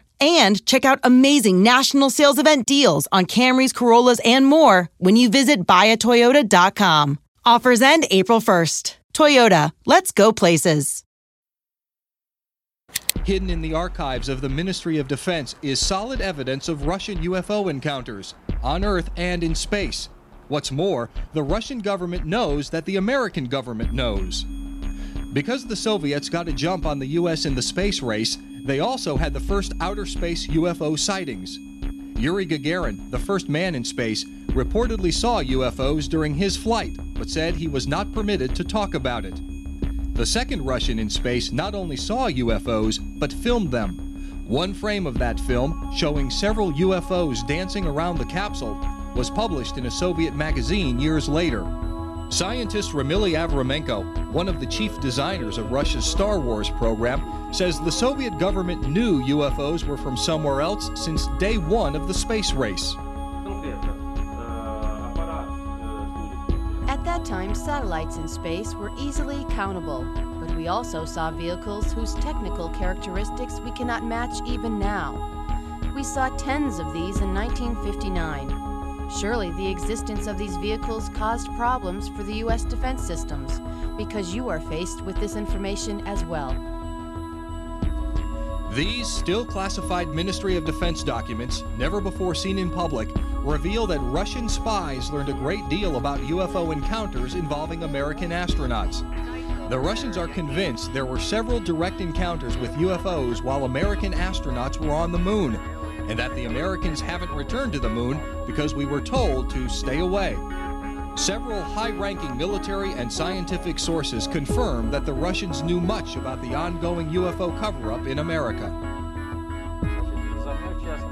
and check out amazing national sales event deals on Camrys, Corollas, and more when you visit buyatoyota.com. Offers end April 1st. Toyota, let's go places. Hidden in the archives of the Ministry of Defense is solid evidence of Russian UFO encounters on Earth and in space. What's more, the Russian government knows that the American government knows. Because the Soviets got a jump on the US in the space race, they also had the first outer space UFO sightings. Yuri Gagarin, the first man in space, reportedly saw UFOs during his flight, but said he was not permitted to talk about it. The second Russian in space not only saw UFOs, but filmed them. One frame of that film, showing several UFOs dancing around the capsule, was published in a Soviet magazine years later. Scientist Ramily Avramenko, one of the chief designers of Russia's Star Wars program, says the Soviet government knew UFOs were from somewhere else since day one of the space race. At that time, satellites in space were easily countable, but we also saw vehicles whose technical characteristics we cannot match even now. We saw tens of these in 1959. Surely the existence of these vehicles caused problems for the U.S. defense systems, because you are faced with this information as well. These still classified Ministry of Defense documents, never before seen in public, reveal that Russian spies learned a great deal about UFO encounters involving American astronauts. The Russians are convinced there were several direct encounters with UFOs while American astronauts were on the moon, and that the Americans haven't returned to the moon because we were told to stay away. Several high ranking military and scientific sources confirm that the Russians knew much about the ongoing UFO cover up in America.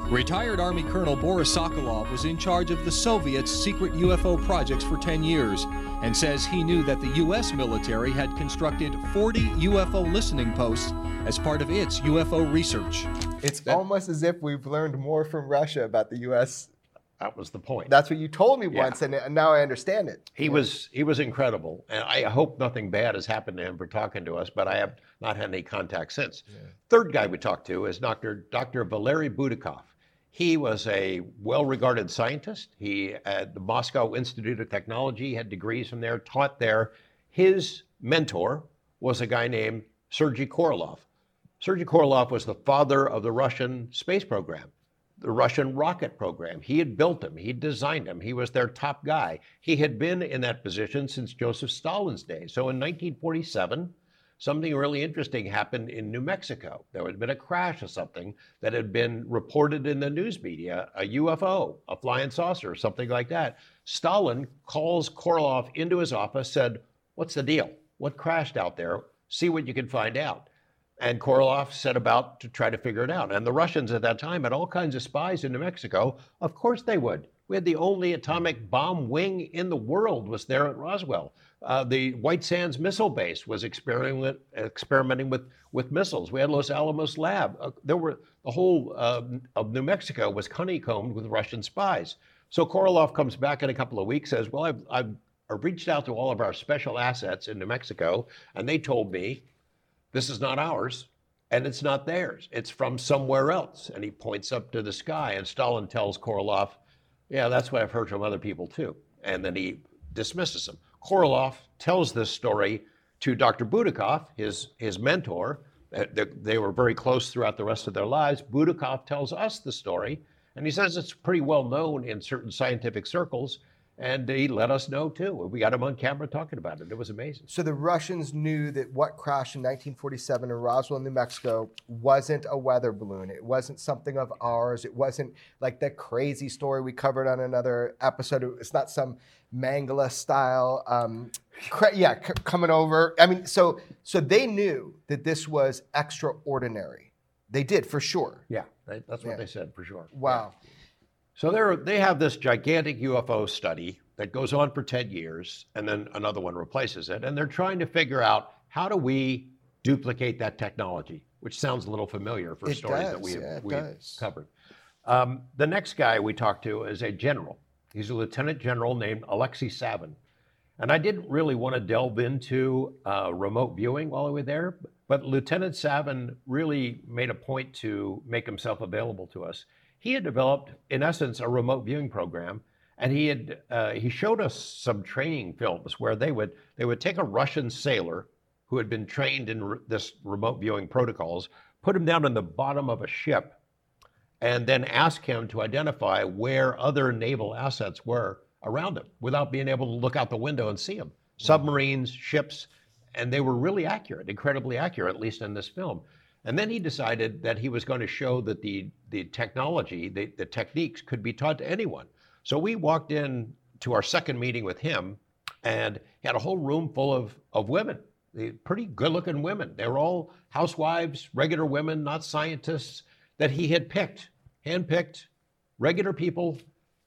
Retired Army Colonel Boris Sokolov was in charge of the Soviets' secret UFO projects for 10 years and says he knew that the U.S. military had constructed 40 UFO listening posts as part of its UFO research. It's almost as if we've learned more from Russia about the U.S. That was the point. That's what you told me Yeah. once, and now I understand it. He was he was incredible, and I hope nothing bad has happened to him for talking to us. But I have not had any contact since. Third guy we talked to is Dr. Dr. Valery Burdakov. He was a well-regarded scientist. He at the Moscow Institute of Technology had degrees from there, taught there. His mentor was a guy named Sergei Korolev. Sergei Korolev was the father of the Russian space program, the Russian rocket program. He had built them, he designed them, he was their top guy. He had been in that position since Joseph Stalin's day. So in 1947, something really interesting happened in New Mexico. There had been a crash of something that had been reported in the news media a UFO, a flying saucer, something like that. Stalin calls Korolev into his office, said, What's the deal? What crashed out there? See what you can find out. And Korolev set about to try to figure it out. And the Russians at that time had all kinds of spies in New Mexico. Of course they would. We had the only atomic bomb wing in the world was there at Roswell. Uh, the White Sands Missile Base was experimenting, experimenting with, with missiles. We had Los Alamos Lab. Uh, there were the whole uh, of New Mexico was honeycombed with Russian spies. So Korolev comes back in a couple of weeks, says, "Well, I've, I've reached out to all of our special assets in New Mexico, and they told me this is not ours and it's not theirs. It's from somewhere else. And he points up to the sky, and Stalin tells Korolev, Yeah, that's what I've heard from other people too. And then he dismisses him. Korolev tells this story to Dr. Burdakov, his, his mentor. Uh, they were very close throughout the rest of their lives. Burdakov tells us the story, and he says it's pretty well known in certain scientific circles and he let us know too. We got him on camera talking about it. It was amazing. So the Russians knew that what crashed in 1947 in Roswell, New Mexico, wasn't a weather balloon. It wasn't something of ours. It wasn't like the crazy story we covered on another episode. It's not some Mengele style, um, cra- yeah, c- coming over. I mean, so so they knew that this was extraordinary. They did for sure. Yeah, that's what yeah. they said for sure. Wow. Yeah. So they they have this gigantic UFO study that goes on for 10 years, and then another one replaces it. And they're trying to figure out how do we duplicate that technology, which sounds a little familiar for it stories does. that we have, yeah, we have covered. Um, the next guy we talked to is a general. He's a lieutenant general named Alexei Savin. And I didn't really want to delve into uh, remote viewing while we were there, but Lieutenant Savin really made a point to make himself available to us he had developed, in essence, a remote viewing program, and he had uh, he showed us some training films where they would they would take a Russian sailor who had been trained in re- this remote viewing protocols, put him down in the bottom of a ship, and then ask him to identify where other naval assets were around him without being able to look out the window and see them. Submarines, ships, and they were really accurate, incredibly accurate, at least in this film. And then he decided that he was going to show that the, the technology, the, the techniques could be taught to anyone. So we walked in to our second meeting with him and he had a whole room full of, of women, pretty good looking women. They were all housewives, regular women, not scientists that he had picked, handpicked, regular people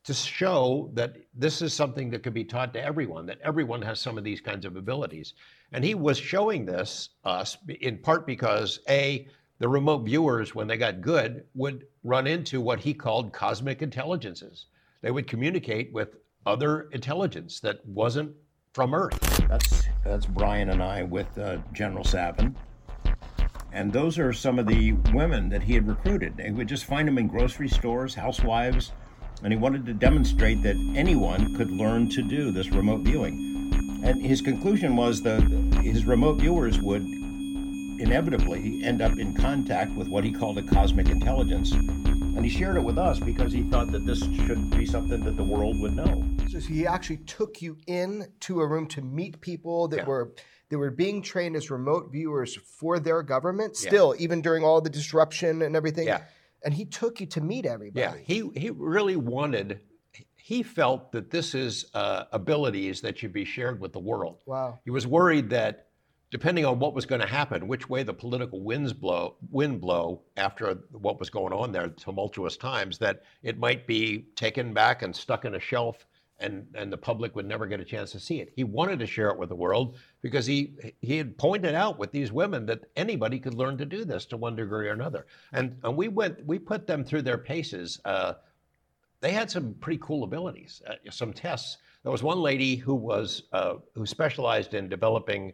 to show that this is something that could be taught to everyone, that everyone has some of these kinds of abilities. And he was showing this us in part because A, the remote viewers, when they got good, would run into what he called cosmic intelligences. They would communicate with other intelligence that wasn't from Earth. That's that's Brian and I with uh, General Savin. And those are some of the women that he had recruited. He would just find them in grocery stores, housewives, and he wanted to demonstrate that anyone could learn to do this remote viewing. And his conclusion was that his remote viewers would inevitably end up in contact with what he called a cosmic intelligence. And he shared it with us because he thought that this should be something that the world would know. So he actually took you in to a room to meet people that yeah. were that were being trained as remote viewers for their government still, yeah. even during all the disruption and everything. Yeah. And he took you to meet everybody. Yeah, he he really wanted he felt that this is uh, abilities that should be shared with the world. Wow. He was worried that depending on what was going to happen, which way the political winds blow, wind blow after what was going on there, tumultuous times, that it might be taken back and stuck in a shelf and, and the public would never get a chance to see it. He wanted to share it with the world because he he had pointed out with these women that anybody could learn to do this to one degree or another. And and we went we put them through their paces. Uh, they had some pretty cool abilities, uh, some tests. There was one lady who was uh, who specialized in developing,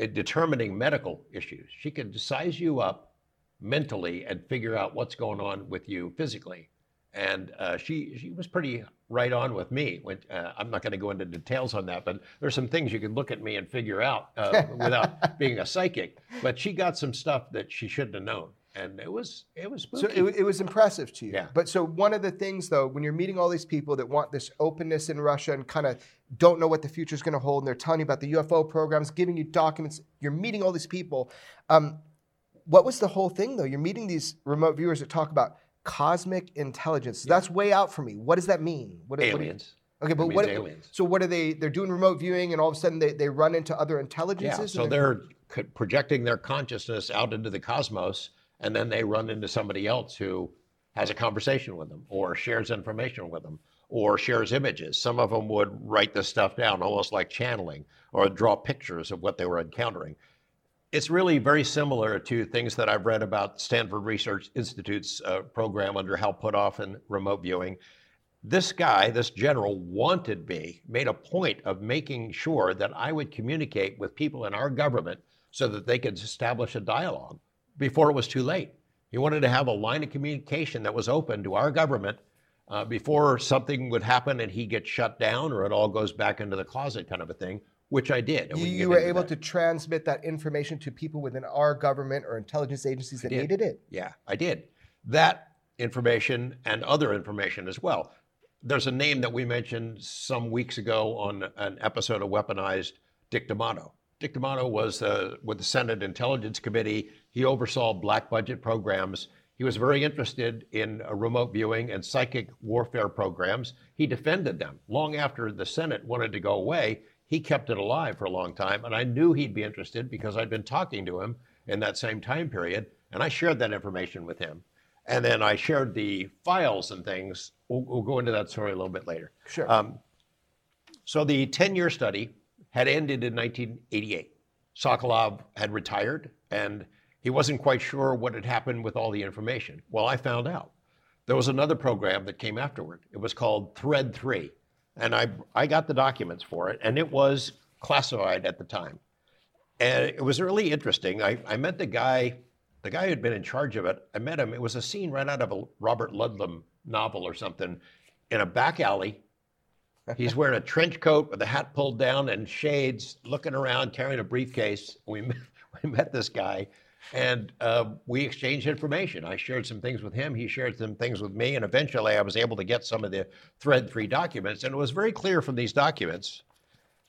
uh, determining medical issues. She could size you up mentally and figure out what's going on with you physically. And uh, she she was pretty right on with me. When, uh, I'm not going to go into details on that, but there's some things you can look at me and figure out uh, without [laughs] being a psychic. But she got some stuff that she shouldn't have known, and it was it was spooky. So it, it was impressive to you. Yeah. But so one of the things though, when you're meeting all these people that want this openness in Russia and kind of don't know what the future is going to hold, and they're telling you about the UFO programs, giving you documents, you're meeting all these people. Um, what was the whole thing though? You're meeting these remote viewers that talk about cosmic intelligence. So That's way out for me. What does that mean? What, what do you- aliens. okay, but what? aliens. So what are they? They're doing remote viewing, and all of a sudden they, they run into other intelligences. Yeah, so they're co- projecting their consciousness out into the cosmos, and then they run into somebody else who has a conversation with them, or shares information with them, or shares images. Some of them would write this stuff down, almost like channeling, or draw pictures of what they were encountering. It's really very similar to things that I've read about Stanford Research Institute's uh, program under Hal Puthoff and remote viewing this guy, this general, wanted me, made a point of making sure that I would communicate with people in our government so that they could establish a dialogue before it was too late. He wanted to have a line of communication that was open to our government uh, before something would happen and he gets shut down or it all goes back into the closet, kind of a thing, which I did. You, we you were able that. to transmit that information to people within our government or intelligence agencies that needed it. Yeah, I did. That information and other information as well. There's a name that we mentioned some weeks ago on an episode of Weaponized, Dick D'Amato. Dick D'Amato was uh, with the Senate Intelligence Committee. He oversaw black budget programs. He was very interested in uh, remote viewing and psychic warfare programs. He defended them. Long after the Senate wanted to go away, he kept it alive for a long time. And I knew he'd be interested because I'd been talking to him in that same time period. And I shared that information with him. And then I shared the files and things. We'll, we'll go into that story a little bit later. Sure. Um, so the 10 year study had ended in 1988. Sokolov had retired and he wasn't quite sure what had happened with all the information. Well, I found out. There was another program that came afterward. It was called Thread 3. And I, I got the documents for it, and it was classified at the time. And it was really interesting. I, I met the guy, the guy who had been in charge of it. I met him. It was a scene right out of a Robert Ludlum novel or something in a back alley. He's wearing a trench coat with a hat pulled down and shades, looking around, carrying a briefcase. We met, [laughs] we met this guy and uh, we exchanged information. I shared some things with him. He shared some things with me. And eventually I was able to get some of the Thread 3 documents. And it was very clear from these documents.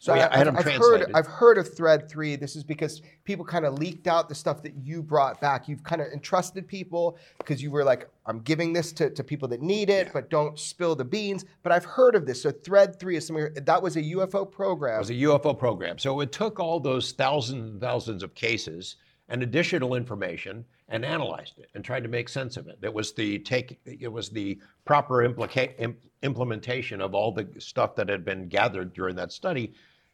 So we- I, I had them have heard. I've heard of Thread Three. This is because people kind of leaked out the stuff that you brought back. You've kind of entrusted people because you were like, I'm giving this to, to people that need it, but don't spill the beans. But I've heard of this. So Thread Three is something that was a UFO program. It was a UFO program. So it took all those thousands and thousands of cases and additional information and analyzed it and tried to make sense of it. It was the take. It was the proper implica- im- implementation of all the stuff that had been gathered during that study.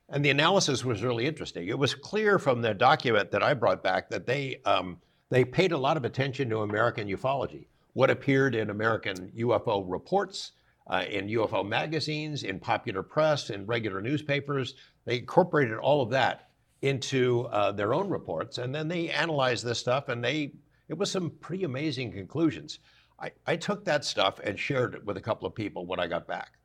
And the analysis was really interesting. It was clear from the document that I brought back that they um, they paid a lot of attention to American ufology, what appeared in American UFO reports, uh, in UFO magazines, in popular press, in regular newspapers. They incorporated all of that into uh, their own reports, and then they analyzed this stuff, and they it was some pretty amazing conclusions. I, I took that stuff and shared it with a couple of people when I got back,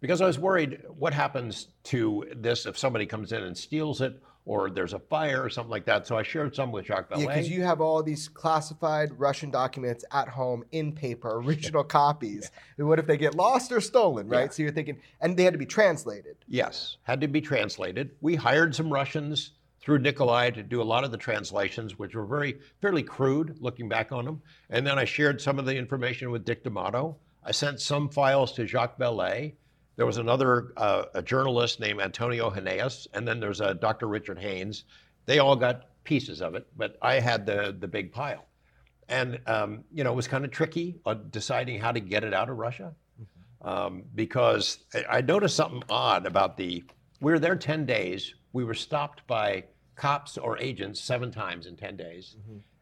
because I was worried what happens to this if somebody comes in and steals it, or there's a fire or something like that. So I shared some with Jacques Yeah, Vallée. because you have all these classified Russian documents at home in paper, [laughs] original copies. And what if they get lost or stolen, right? So you're thinking, and they had to be translated. Yes, had to be translated. We hired some Russians through Nikolai to do a lot of the translations, which were very fairly crude looking back on them. And then I shared some of the information with Dick D'Amato. I sent some files to Jacques Vallée. There was another uh, a journalist named Antonio Huneeus, and then there's a Dr. Richard Haines. They all got pieces of it, but I had the the big pile. And um, you know, it was kind of tricky on deciding how to get it out of Russia um, because I, I noticed something odd about the. We were there ten days. We were stopped by cops or agents seven times in ten days,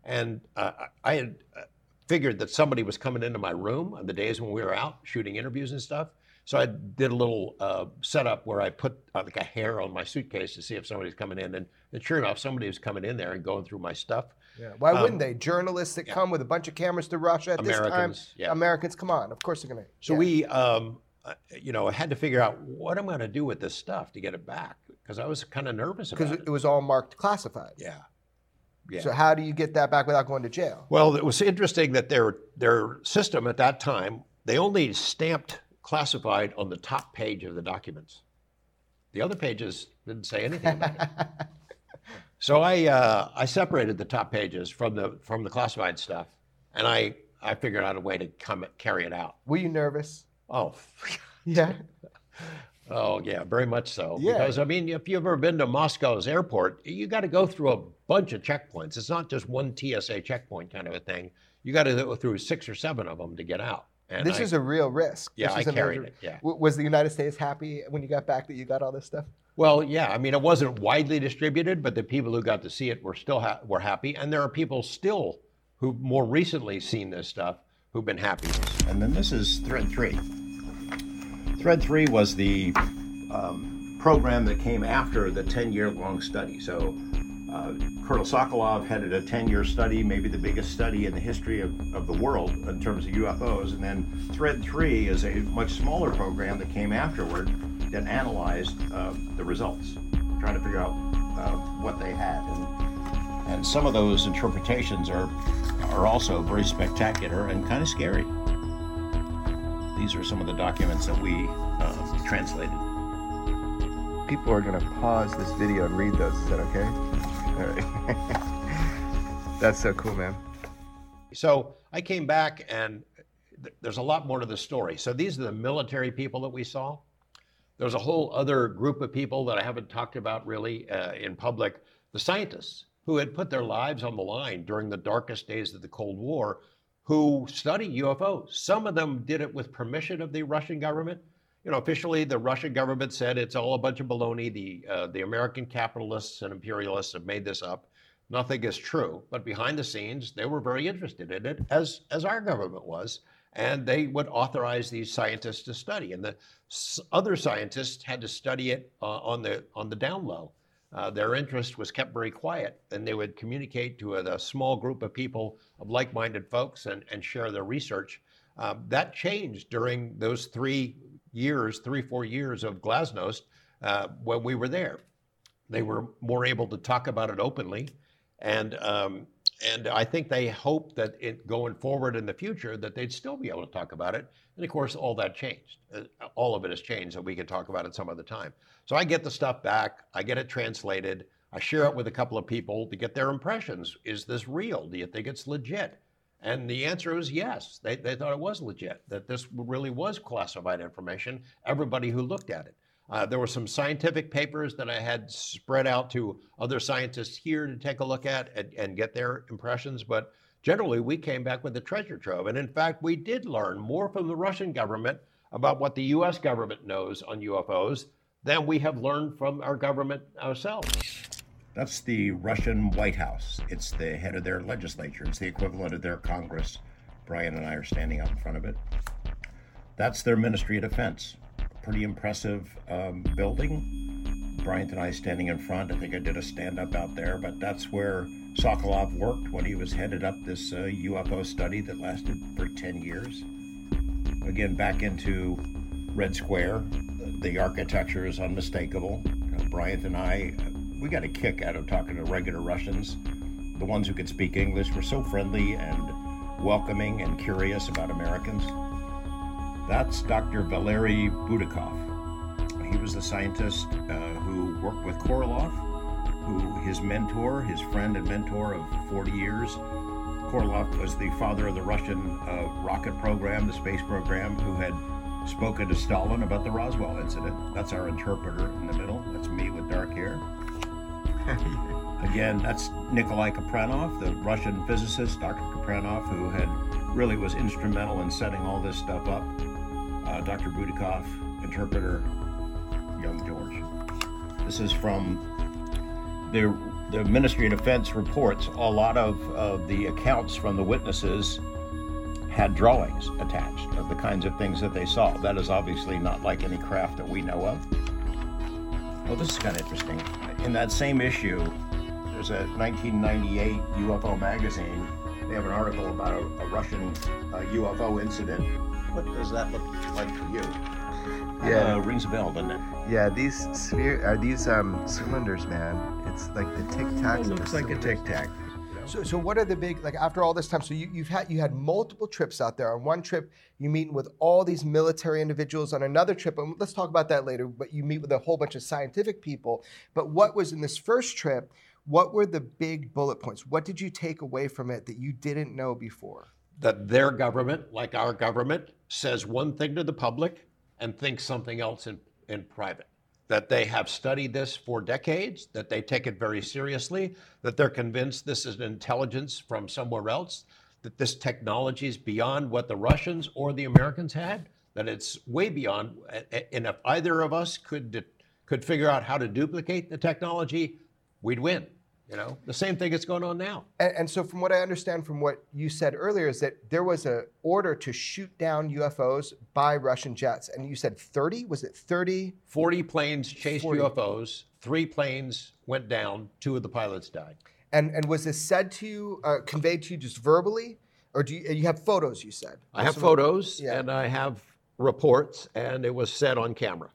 and uh, I I had uh, figured that somebody was coming into my room on the days when we were out shooting interviews and stuff. So I did a little uh, setup where I put uh, like a hair on my suitcase to see if somebody's coming in, and, and sure enough, somebody was coming in there and going through my stuff. Yeah. Why Um, wouldn't they? Journalists that come with a bunch of cameras to Russia at this time. Americans, yeah. Americans, come on. Of course they're going to. So we, um, uh, you know, had to figure out what I'm going to do with this stuff to get it back because I was kind of nervous about Because it. it was all marked classified. Yeah. Yeah. So how do you get that back without going to jail? Well, it was interesting that their their system at that time they only stamped classified on the top page of the documents. The other pages didn't say anything about it. [laughs] So I uh, I separated the top pages from the from the classified stuff, and I I figured out a way to come carry it out. Were you nervous? Oh, [laughs] Yeah. Oh yeah, very much so. Yeah. Because I mean, if you've ever been to Moscow's airport, you got to go through a bunch of checkpoints. It's not just one TSA checkpoint kind of a thing. You got to go through six or seven of them to get out. And this I- is a real risk. Yeah, This I is a carried major- it, yeah. W- Was the United States happy when you got back that you got all this stuff? Well, yeah. I mean, it wasn't widely distributed, but the people who got to see it were still ha- were happy, and there are people still who more recently seen this stuff who've been happy. And then this is Thread 3. Thread 3 was the um, program that came after the 10 year long study. So uh, Colonel Sokolov headed a 10 year study, maybe the biggest study in the history of, of the world in terms of UFOs. And then Thread 3 is a much smaller program that came afterward that analyzed uh, the results, trying to figure out uh, what they had. And, and some of those interpretations are, are also very spectacular and kind of scary. These are some of the documents that we uh, translated. People are going to pause this video and read those. Is that okay? [laughs] That's so cool, man. So I came back, and th- there's a lot more to the story. So these are the military people that we saw. There's a whole other group of people that I haven't talked about really uh, in public the scientists who had put their lives on the line during the darkest days of the Cold War, who study UFOs. Some of them did it with permission of the Russian government. You know, officially, the Russian government said it's all a bunch of baloney. The uh, the American capitalists and imperialists have made this up. Nothing is true. But behind the scenes, they were very interested in it, as as our government was, and they would authorize these scientists to study. And the other scientists had to study it uh, on the on the down low. Uh, their interest was kept very quiet, and they would communicate to a, a small group of people of like-minded folks and, and share their research. Um, that changed during those three years, three four years of Glasnost uh, when we were there. They were more able to talk about it openly, and um, and I think they hope that it going forward in the future that they'd still be able to talk about it. And of course, all that changed. Uh, all of it has changed, and we can talk about it some other time. So I get the stuff back. I get it translated. I share it with a couple of people to get their impressions. Is this real? Do you think it's legit? And the answer is yes. They, they thought it was legit, that this really was classified information, everybody who looked at it. Uh, there were some scientific papers that I had spread out to other scientists here to take a look at and, and get their impressions, but generally we came back with a treasure trove. And in fact, we did learn more from the Russian government about what the US government knows on UFOs than we have learned from our government ourselves. That's the Russian White House. It's the head of their legislature. It's the equivalent of their Congress. Brian and I are standing out in front of it. That's their Ministry of Defense. Pretty impressive um, building. Bryant and I standing in front. I think I did a stand up out there, but that's where Sokolov worked when he was headed up this uh, UFO study that lasted for 10 years. Again, back into Red Square. The architecture is unmistakable. Uh, Bryant and I, we got a kick out of talking to regular Russians. The ones who could speak English were so friendly and welcoming and curious about Americans. That's Dr. Valery Burdakov. He was the scientist uh, who worked with Korolev, who his mentor, his friend and mentor of 40 years. Korolev was the father of the Russian uh, rocket program, the space program, who had spoken to Stalin about the Roswell incident. That's our interpreter in the middle. That's me with dark hair. [laughs] Again, that's Nikolai Kapranov, the Russian physicist, Dr. Kapranov, who had really was instrumental in setting all this stuff up. Uh, Dr. Burdakov, interpreter, young George. This is from the the Ministry of Defense reports. A lot of, of the accounts from the witnesses had drawings attached of the kinds of things that they saw. That is obviously not like any craft that we know of. Well, this is kind of interesting. In that same issue, There's a 1998 UFO magazine. They have an article about a, a Russian uh, UFO incident. What does that look like to you? [laughs] Yeah. Uh, rings a bell, doesn't it? Yeah, these sphere are these um, cylinders, man. It's like the tic tacs. It looks like a tic tac. So, so what are the big like after all this time? So you, you've had you had multiple trips out there. On one trip, you meet with all these military individuals. On another trip, and let's talk about that later. But you meet with a whole bunch of scientific people. But what was in this first trip? What were the big bullet points? What did you take away from it that you didn't know before? That their government, like our government, says one thing to the public and thinks something else in, in private. That they have studied this for decades, that they take it very seriously, that they're convinced this is intelligence from somewhere else, that this technology is beyond what the Russians or the Americans had, that it's way beyond. And if either of us could, could figure out how to duplicate the technology, we'd win. You know, the same thing that's going on now. And, and, so, from what I understand from what you said earlier, is that there was an order to shoot down UFOs by Russian jets, and you said 30. Was it 30? 40 planes chased 40. UFOs. Three planes went down. Two of the pilots died. And and was this said to you, uh, conveyed to you just verbally, or do you, you have photos? You said. I have photos, yeah. and I have reports, and it was said on camera.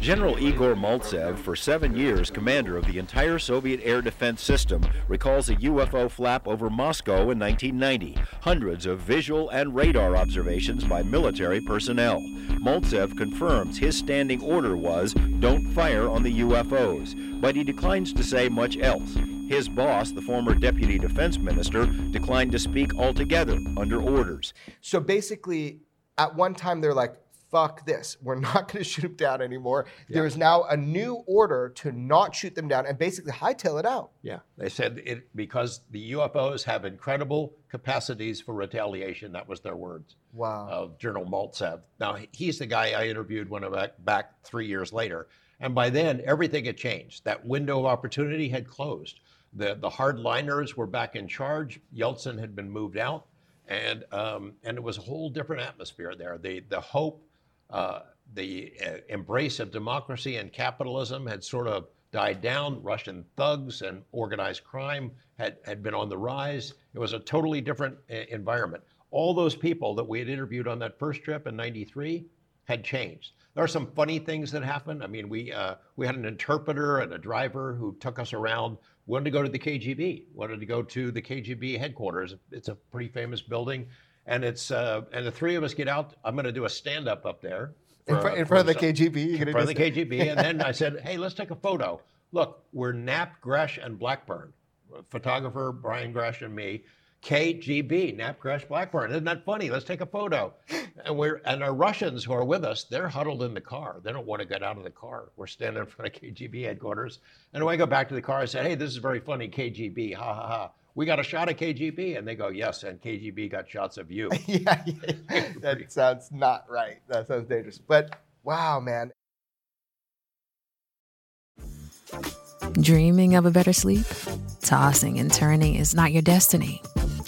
General Igor Maltsev, for seven years commander of the entire Soviet air defense system, recalls a UFO flap over Moscow in 1990. Hundreds of visual and radar observations by military personnel. Maltsev confirms his standing order was don't fire on the UFOs, but he declines to say much else. His boss, the former deputy defense minister, declined to speak altogether under orders. So basically, at one time they're like, fuck this. We're [laughs] not going to shoot them down anymore. Yeah. There is now a new order to not shoot them down and basically hightail it out. Yeah, they said it because the UFOs have incredible capacities for retaliation. That was their words. Wow. Of General Maltsev. Now he's the guy I interviewed when I went back three years later, and by then everything had changed. That window of opportunity had closed. The the hardliners were back in charge. Yeltsin had been moved out and um, and it was a whole different atmosphere there. The the hope, uh, the uh, embrace of democracy and capitalism had sort of died down. Russian thugs and organized crime had had been on the rise. It was a totally different uh, environment. All those people that we had interviewed on that first trip in '93 had changed. There are some funny things that happened. I mean, we uh, we had an interpreter and a driver who took us around wanted to go to the KGB, wanted to go to the KGB headquarters. It's a pretty famous building, and it's uh, and the three of us get out. I'm going to do a stand up up there in, fr- in front of the KGB. In front of the KGB, and then I said, "Hey, let's take a photo. Look, we're Knapp, Gresh, and Blackburn. Photographer Brian Gresh and me." KGB, Knapp Gresh Blackburn. Isn't that funny? Let's take a photo. And we're and our Russians who are with us, they're huddled in the car. They don't want to get out of the car. We're standing in front of KGB headquarters. And when I go back to the car, I said, Hey, this is very funny, KGB. Ha ha ha. We got a shot of KGB. And they go, Yes, and KGB got shots of you. [laughs] yeah, yeah. [laughs] that sounds not right. That sounds dangerous. But wow, man. Dreaming of a better sleep? Tossing and turning is not your destiny.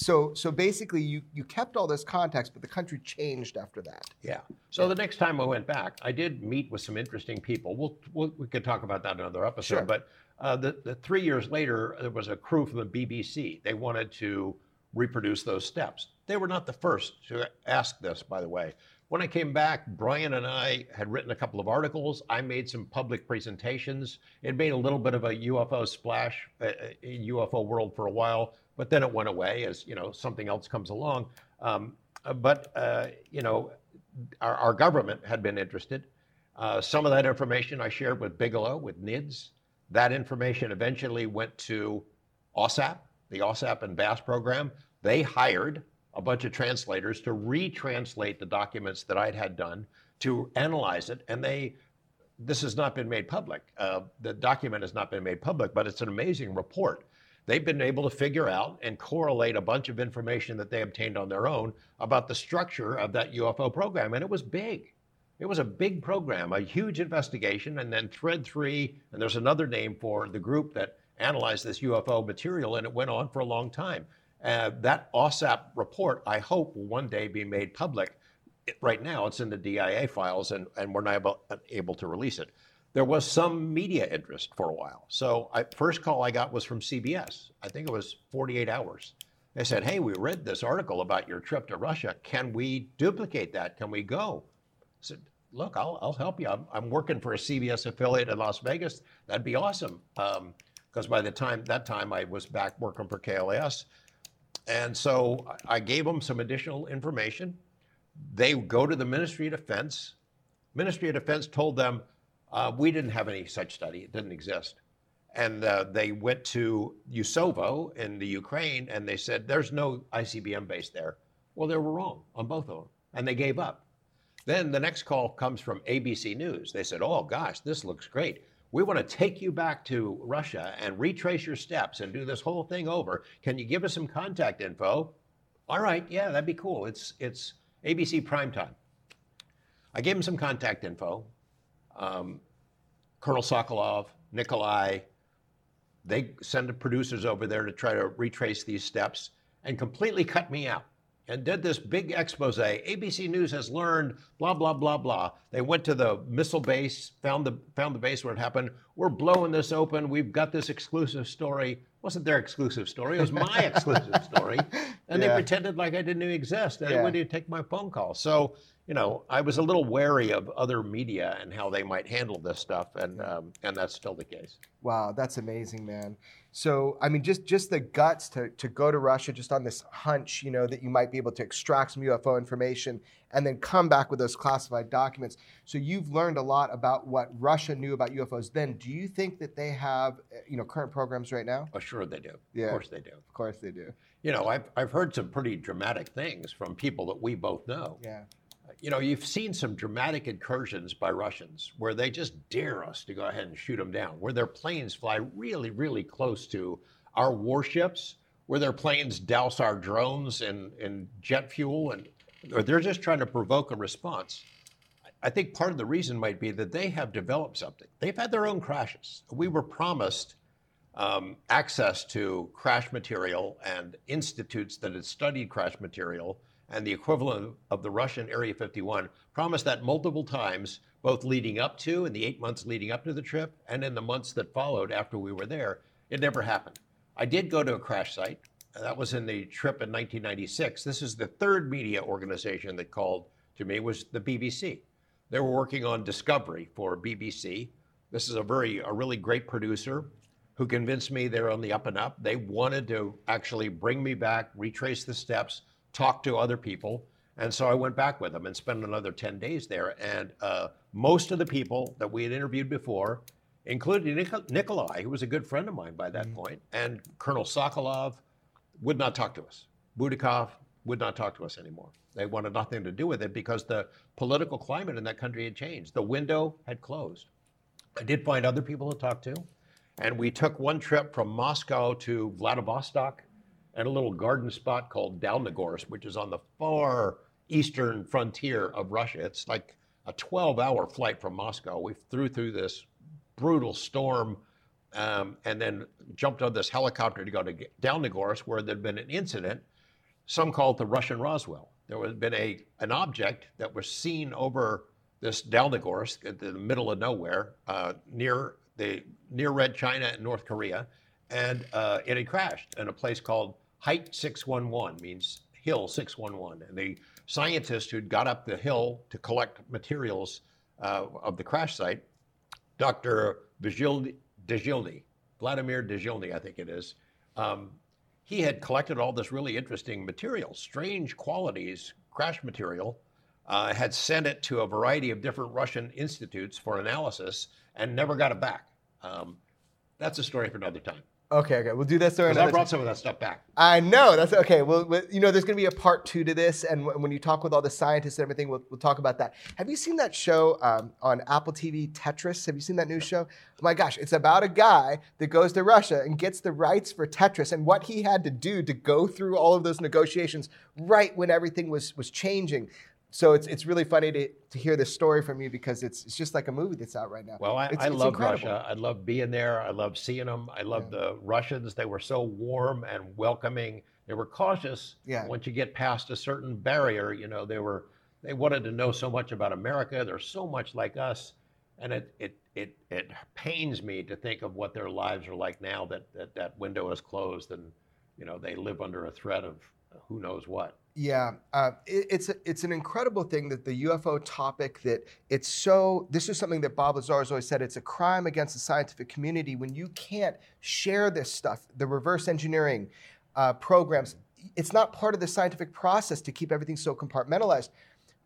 So, so basically, you, you kept all this context, but the country changed after that. Yeah. So yeah. the next time I went back, I did meet with some interesting people. We'll, we'll we could talk about that in another episode. Sure. But uh, the, the three years later, there was a crew from the BBC. They wanted to reproduce those steps. They were not the first to ask this, by the way. When I came back, Brian and I had written a couple of articles. I made some public presentations. It made a little bit of a UFO splash uh, uh, in UFO world for a while but then it went away as you know something else comes along. Um, uh, but uh, you know, our, our, government had been interested. Uh, some of that information I shared with Bigelow, with NIDS. That information eventually went to AAWSAP, the AAWSAP and BAASS program. They hired a bunch of translators to retranslate the documents that I'd had done to analyze it, and they. This has not been made public. Uh, the document has not been made public, but it's an amazing report they've been able to figure out and correlate a bunch of information that they obtained on their own about the structure of that UFO program. And it was big. It was a big program, a huge investigation. And then Thread 3, and there's another name for the group that analyzed this UFO material, and it went on for a long time. Uh, that AAWSAP report, I hope, will one day be made public. It, right now, it's in the DIA files, and, and we're not able, able to release it. There was some media interest for a while. So, I, first call I got was from CBS. I think it was 48 hours. They said, "Hey, we read this article about your trip to Russia. Can we duplicate that? Can we go?" I said, "Look, I'll, I'll help you. I'm, I'm, working for a CBS affiliate in Las Vegas. That'd be awesome." Um, because by the time that time I was back working for KLAS. And so I gave them some additional information. They go to the Ministry of Defense. Ministry of Defense told them, uh, we didn't have any such study. It didn't exist. And uh, they went to USOVO in the Ukraine and they said, there's no ICBM base there. Well, they were wrong on both of them. And they gave up. Then the next call comes from ABC News. They said, oh gosh, this looks great. We want to take you back to Russia and retrace your steps and do this whole thing over. Can you give us some contact info? All right, yeah, that'd be cool. It's it's ABC primetime. I gave him some contact info. Um, Colonel Sokolov, Nikolai, they send the producers over there to try to retrace these steps and completely cut me out and did this big expose. ABC News has learned blah blah blah blah. They went to the missile base, found the found the base where it happened. We're blowing this open. We've got this exclusive story. It wasn't their exclusive story? It was my [laughs] exclusive story. And yeah. they pretended like I didn't even exist. And yeah. wouldn't even take my phone call. So you know, I was a little wary of other media and how they might handle this stuff, and um, and that's still the case. Wow, that's amazing, man. So, I mean, just just the guts to, to go to Russia just on this hunch, you know, that you might be able to extract some UFO information and then come back with those classified documents. So you've learned a lot about what Russia knew about UFOs then. Do you think that they have, you know, current programs right now? Oh, sure they do. Yeah. Of course they do. Of course they do. You know, I've, I've heard some pretty dramatic things from people that we both know. Yeah you know, you've seen some dramatic incursions by Russians where they just dare us to go ahead and shoot them down, where their planes fly really, really close to our warships, where their planes douse our drones in, in jet fuel, and or they're just trying to provoke a response. I think part of the reason might be that they have developed something. They've had their own crashes. We were promised um, access to crash material and institutes that had studied crash material and the equivalent of the Russian Area 51 promised that multiple times, both leading up to in the eight months leading up to the trip and in the months that followed after we were there. It never happened. I did go to a crash site. That was in the trip in 1996. This is the third media organization that called to me was the BBC. They were working on Discovery for BBC. This is a very a really great producer who convinced me they're on the up and up. They wanted to actually bring me back, retrace the steps, talk to other people. And so I went back with them and spent another 10 days there. And uh, most of the people that we had interviewed before, including Nik- Nikolai, who was a good friend of mine by that mm-hmm. point, and Colonel Sokolov, would not talk to us. Burdakov would not talk to us anymore. They wanted nothing to do with it because the political climate in that country had changed. The window had closed. I did find other people to talk to. And we took one trip from Moscow to Vladivostok at a little garden spot called Dalnegorsk, which is on the far eastern frontier of Russia. It's like a 12 hour flight from Moscow. We flew through this brutal storm um, and then jumped on this helicopter to go to Dalnegorsk, where there'd been an incident. Some call it the Russian Roswell. There had been a, an object that was seen over this Dalnegorsk in the middle of nowhere uh, near, the, near Red China and North Korea and uh, it had crashed in a place called Height 611, means hill 611. And the scientist who'd got up the hill to collect materials uh, of the crash site, Dr. Dezhilny, Vladimir Dezhilny, I think it is, um, he had collected all this really interesting material, strange qualities, crash material, uh, had sent it to a variety of different Russian institutes for analysis and never got it back. Um, that's a story for another time. Okay, okay, we'll do that story. Because I brought some of that stuff back. I know that's okay. Well, you know, there's going to be a part two to this, and when you talk with all the scientists and everything, we'll, we'll talk about that. Have you seen that show um, on Apple TV, Tetris? Have you seen that new show? Oh my gosh, it's about a guy that goes to Russia and gets the rights for Tetris, and what he had to do to go through all of those negotiations right when everything was was changing so it's it's really funny to, to hear this story from you because it's it's just like a movie that's out right now. Well, I, it's, I it's love incredible. Russia. I love being there. I love seeing them. I love yeah. the Russians. They were so warm and welcoming. They were cautious. Yeah. Once you get past a certain barrier, you know, they were they wanted to know so much about America. They're so much like us, and it it it it pains me to think of what their lives are like now that that, that window is closed and you know they live under a threat of who knows what. Yeah, uh, it, it's a, it's an incredible thing that the UFO topic that it's so. This is something that Bob Lazar has always said. It's a crime against the scientific community when you can't share this stuff. The reverse engineering uh, programs. It's not part of the scientific process to keep everything so compartmentalized.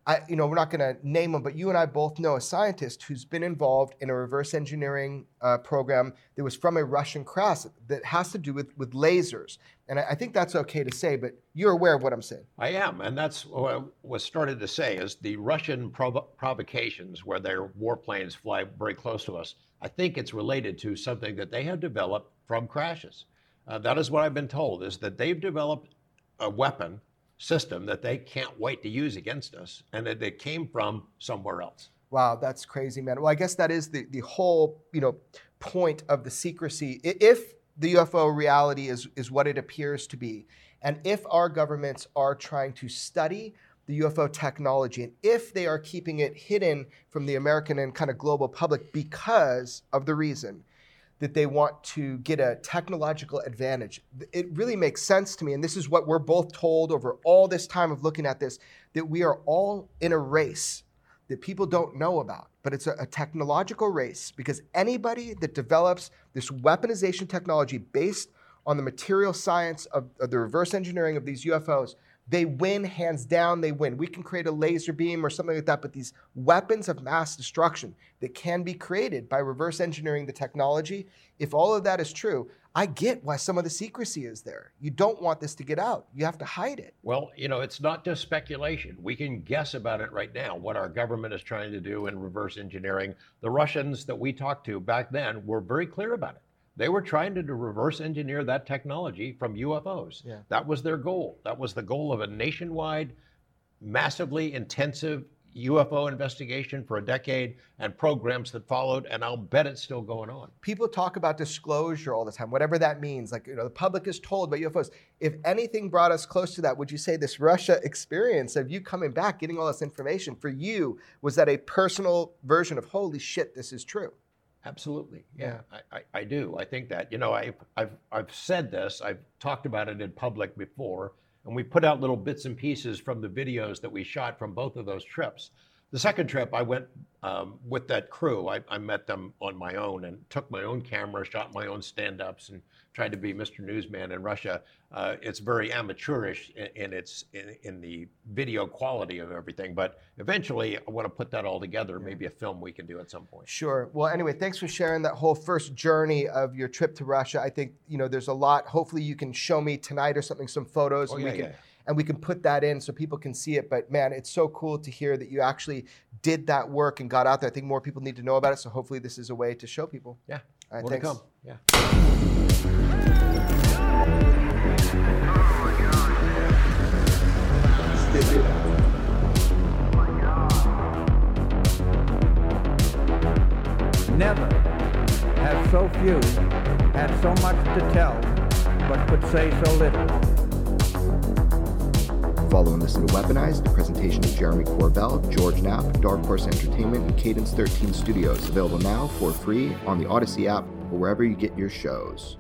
I, you know, we're not going to name him, but you and I both know a scientist who's been involved in a reverse engineering uh, program that was from a Russian craft that has to do with, with lasers. And I, I, think that's okay to say, but you're aware of what I'm saying. I am, and that's what I was started to say is the Russian prov- provocations where their warplanes fly very close to us. I think it's related to something that they have developed from crashes. Uh, that is what I've been told is that they've developed a weapon system that they can't wait to use against us and that it came from somewhere else. Wow, that's crazy, man. Well, I guess that is the, the whole, you know, point of the secrecy. If the UFO reality is, is what it appears to be, and if our governments are trying to study the UFO technology, and if they are keeping it hidden from the American and kind of global public because of the reason that they want to get a technological advantage. It really makes sense to me, and this is what we're both told over all this time of looking at this that we are all in a race that people don't know about, but it's a, a technological race because anybody that develops this weaponization technology based on the material science of, of the reverse engineering of these UFOs they win hands down they win. We can create a laser beam or something like that but these weapons of mass destruction that can be created by reverse engineering the technology if all of that is true i get why some of the secrecy is there. You don't want this to get out. You have to hide it. Well you know it's not just speculation. We can guess about it right now what our government is trying to do in reverse engineering. The russians that we talked to back then were very clear about it they were trying to reverse engineer that technology from UFOs. Yeah. That was their goal. That was the goal of a nationwide, massively intensive UFO investigation for a decade and programs that followed, and I'll bet it's still going on. People talk about disclosure all the time, whatever that means. Like, you know, the public is told about UFOs. If anything brought us close to that, would you say this Russia experience of you coming back, getting all this information, for you, was that a personal version of, holy shit, this is true? Absolutely. Yeah, I, I, I, do. I think that, you know, I, I've, I've said this, I've talked about it in public before, and we put out little bits and pieces from the videos that we shot from both of those trips. The second trip, I went um, with that crew. I, I, met them on my own and took my own camera, shot my own stand ups, and tried to be Mr. Newsman in Russia. Uh, it's very amateurish in, in its in, in, the video quality of everything, but eventually I want to put that all together. Maybe a film we can do at some point. Sure. Well, anyway, thanks for sharing that whole first journey of your trip to Russia. I think you know there's a lot. Hopefully, you can show me tonight or something some photos. Oh, and yeah, we can, yeah and we can put that in so people can see it. But man, it's so cool to hear that you actually did that work and got out there. I think more people need to know about it. So hopefully, this is a way to show people. Yeah. All right. More thanks. to come. Yeah. Never have so few had so much to tell, but could say so little. Follow and listen to Weaponized, a presentation of Jeremy Corbell, George Knapp, Dark Horse Entertainment, and Cadence 13 Studios. Available now for free on the Audacy app or wherever you get your shows.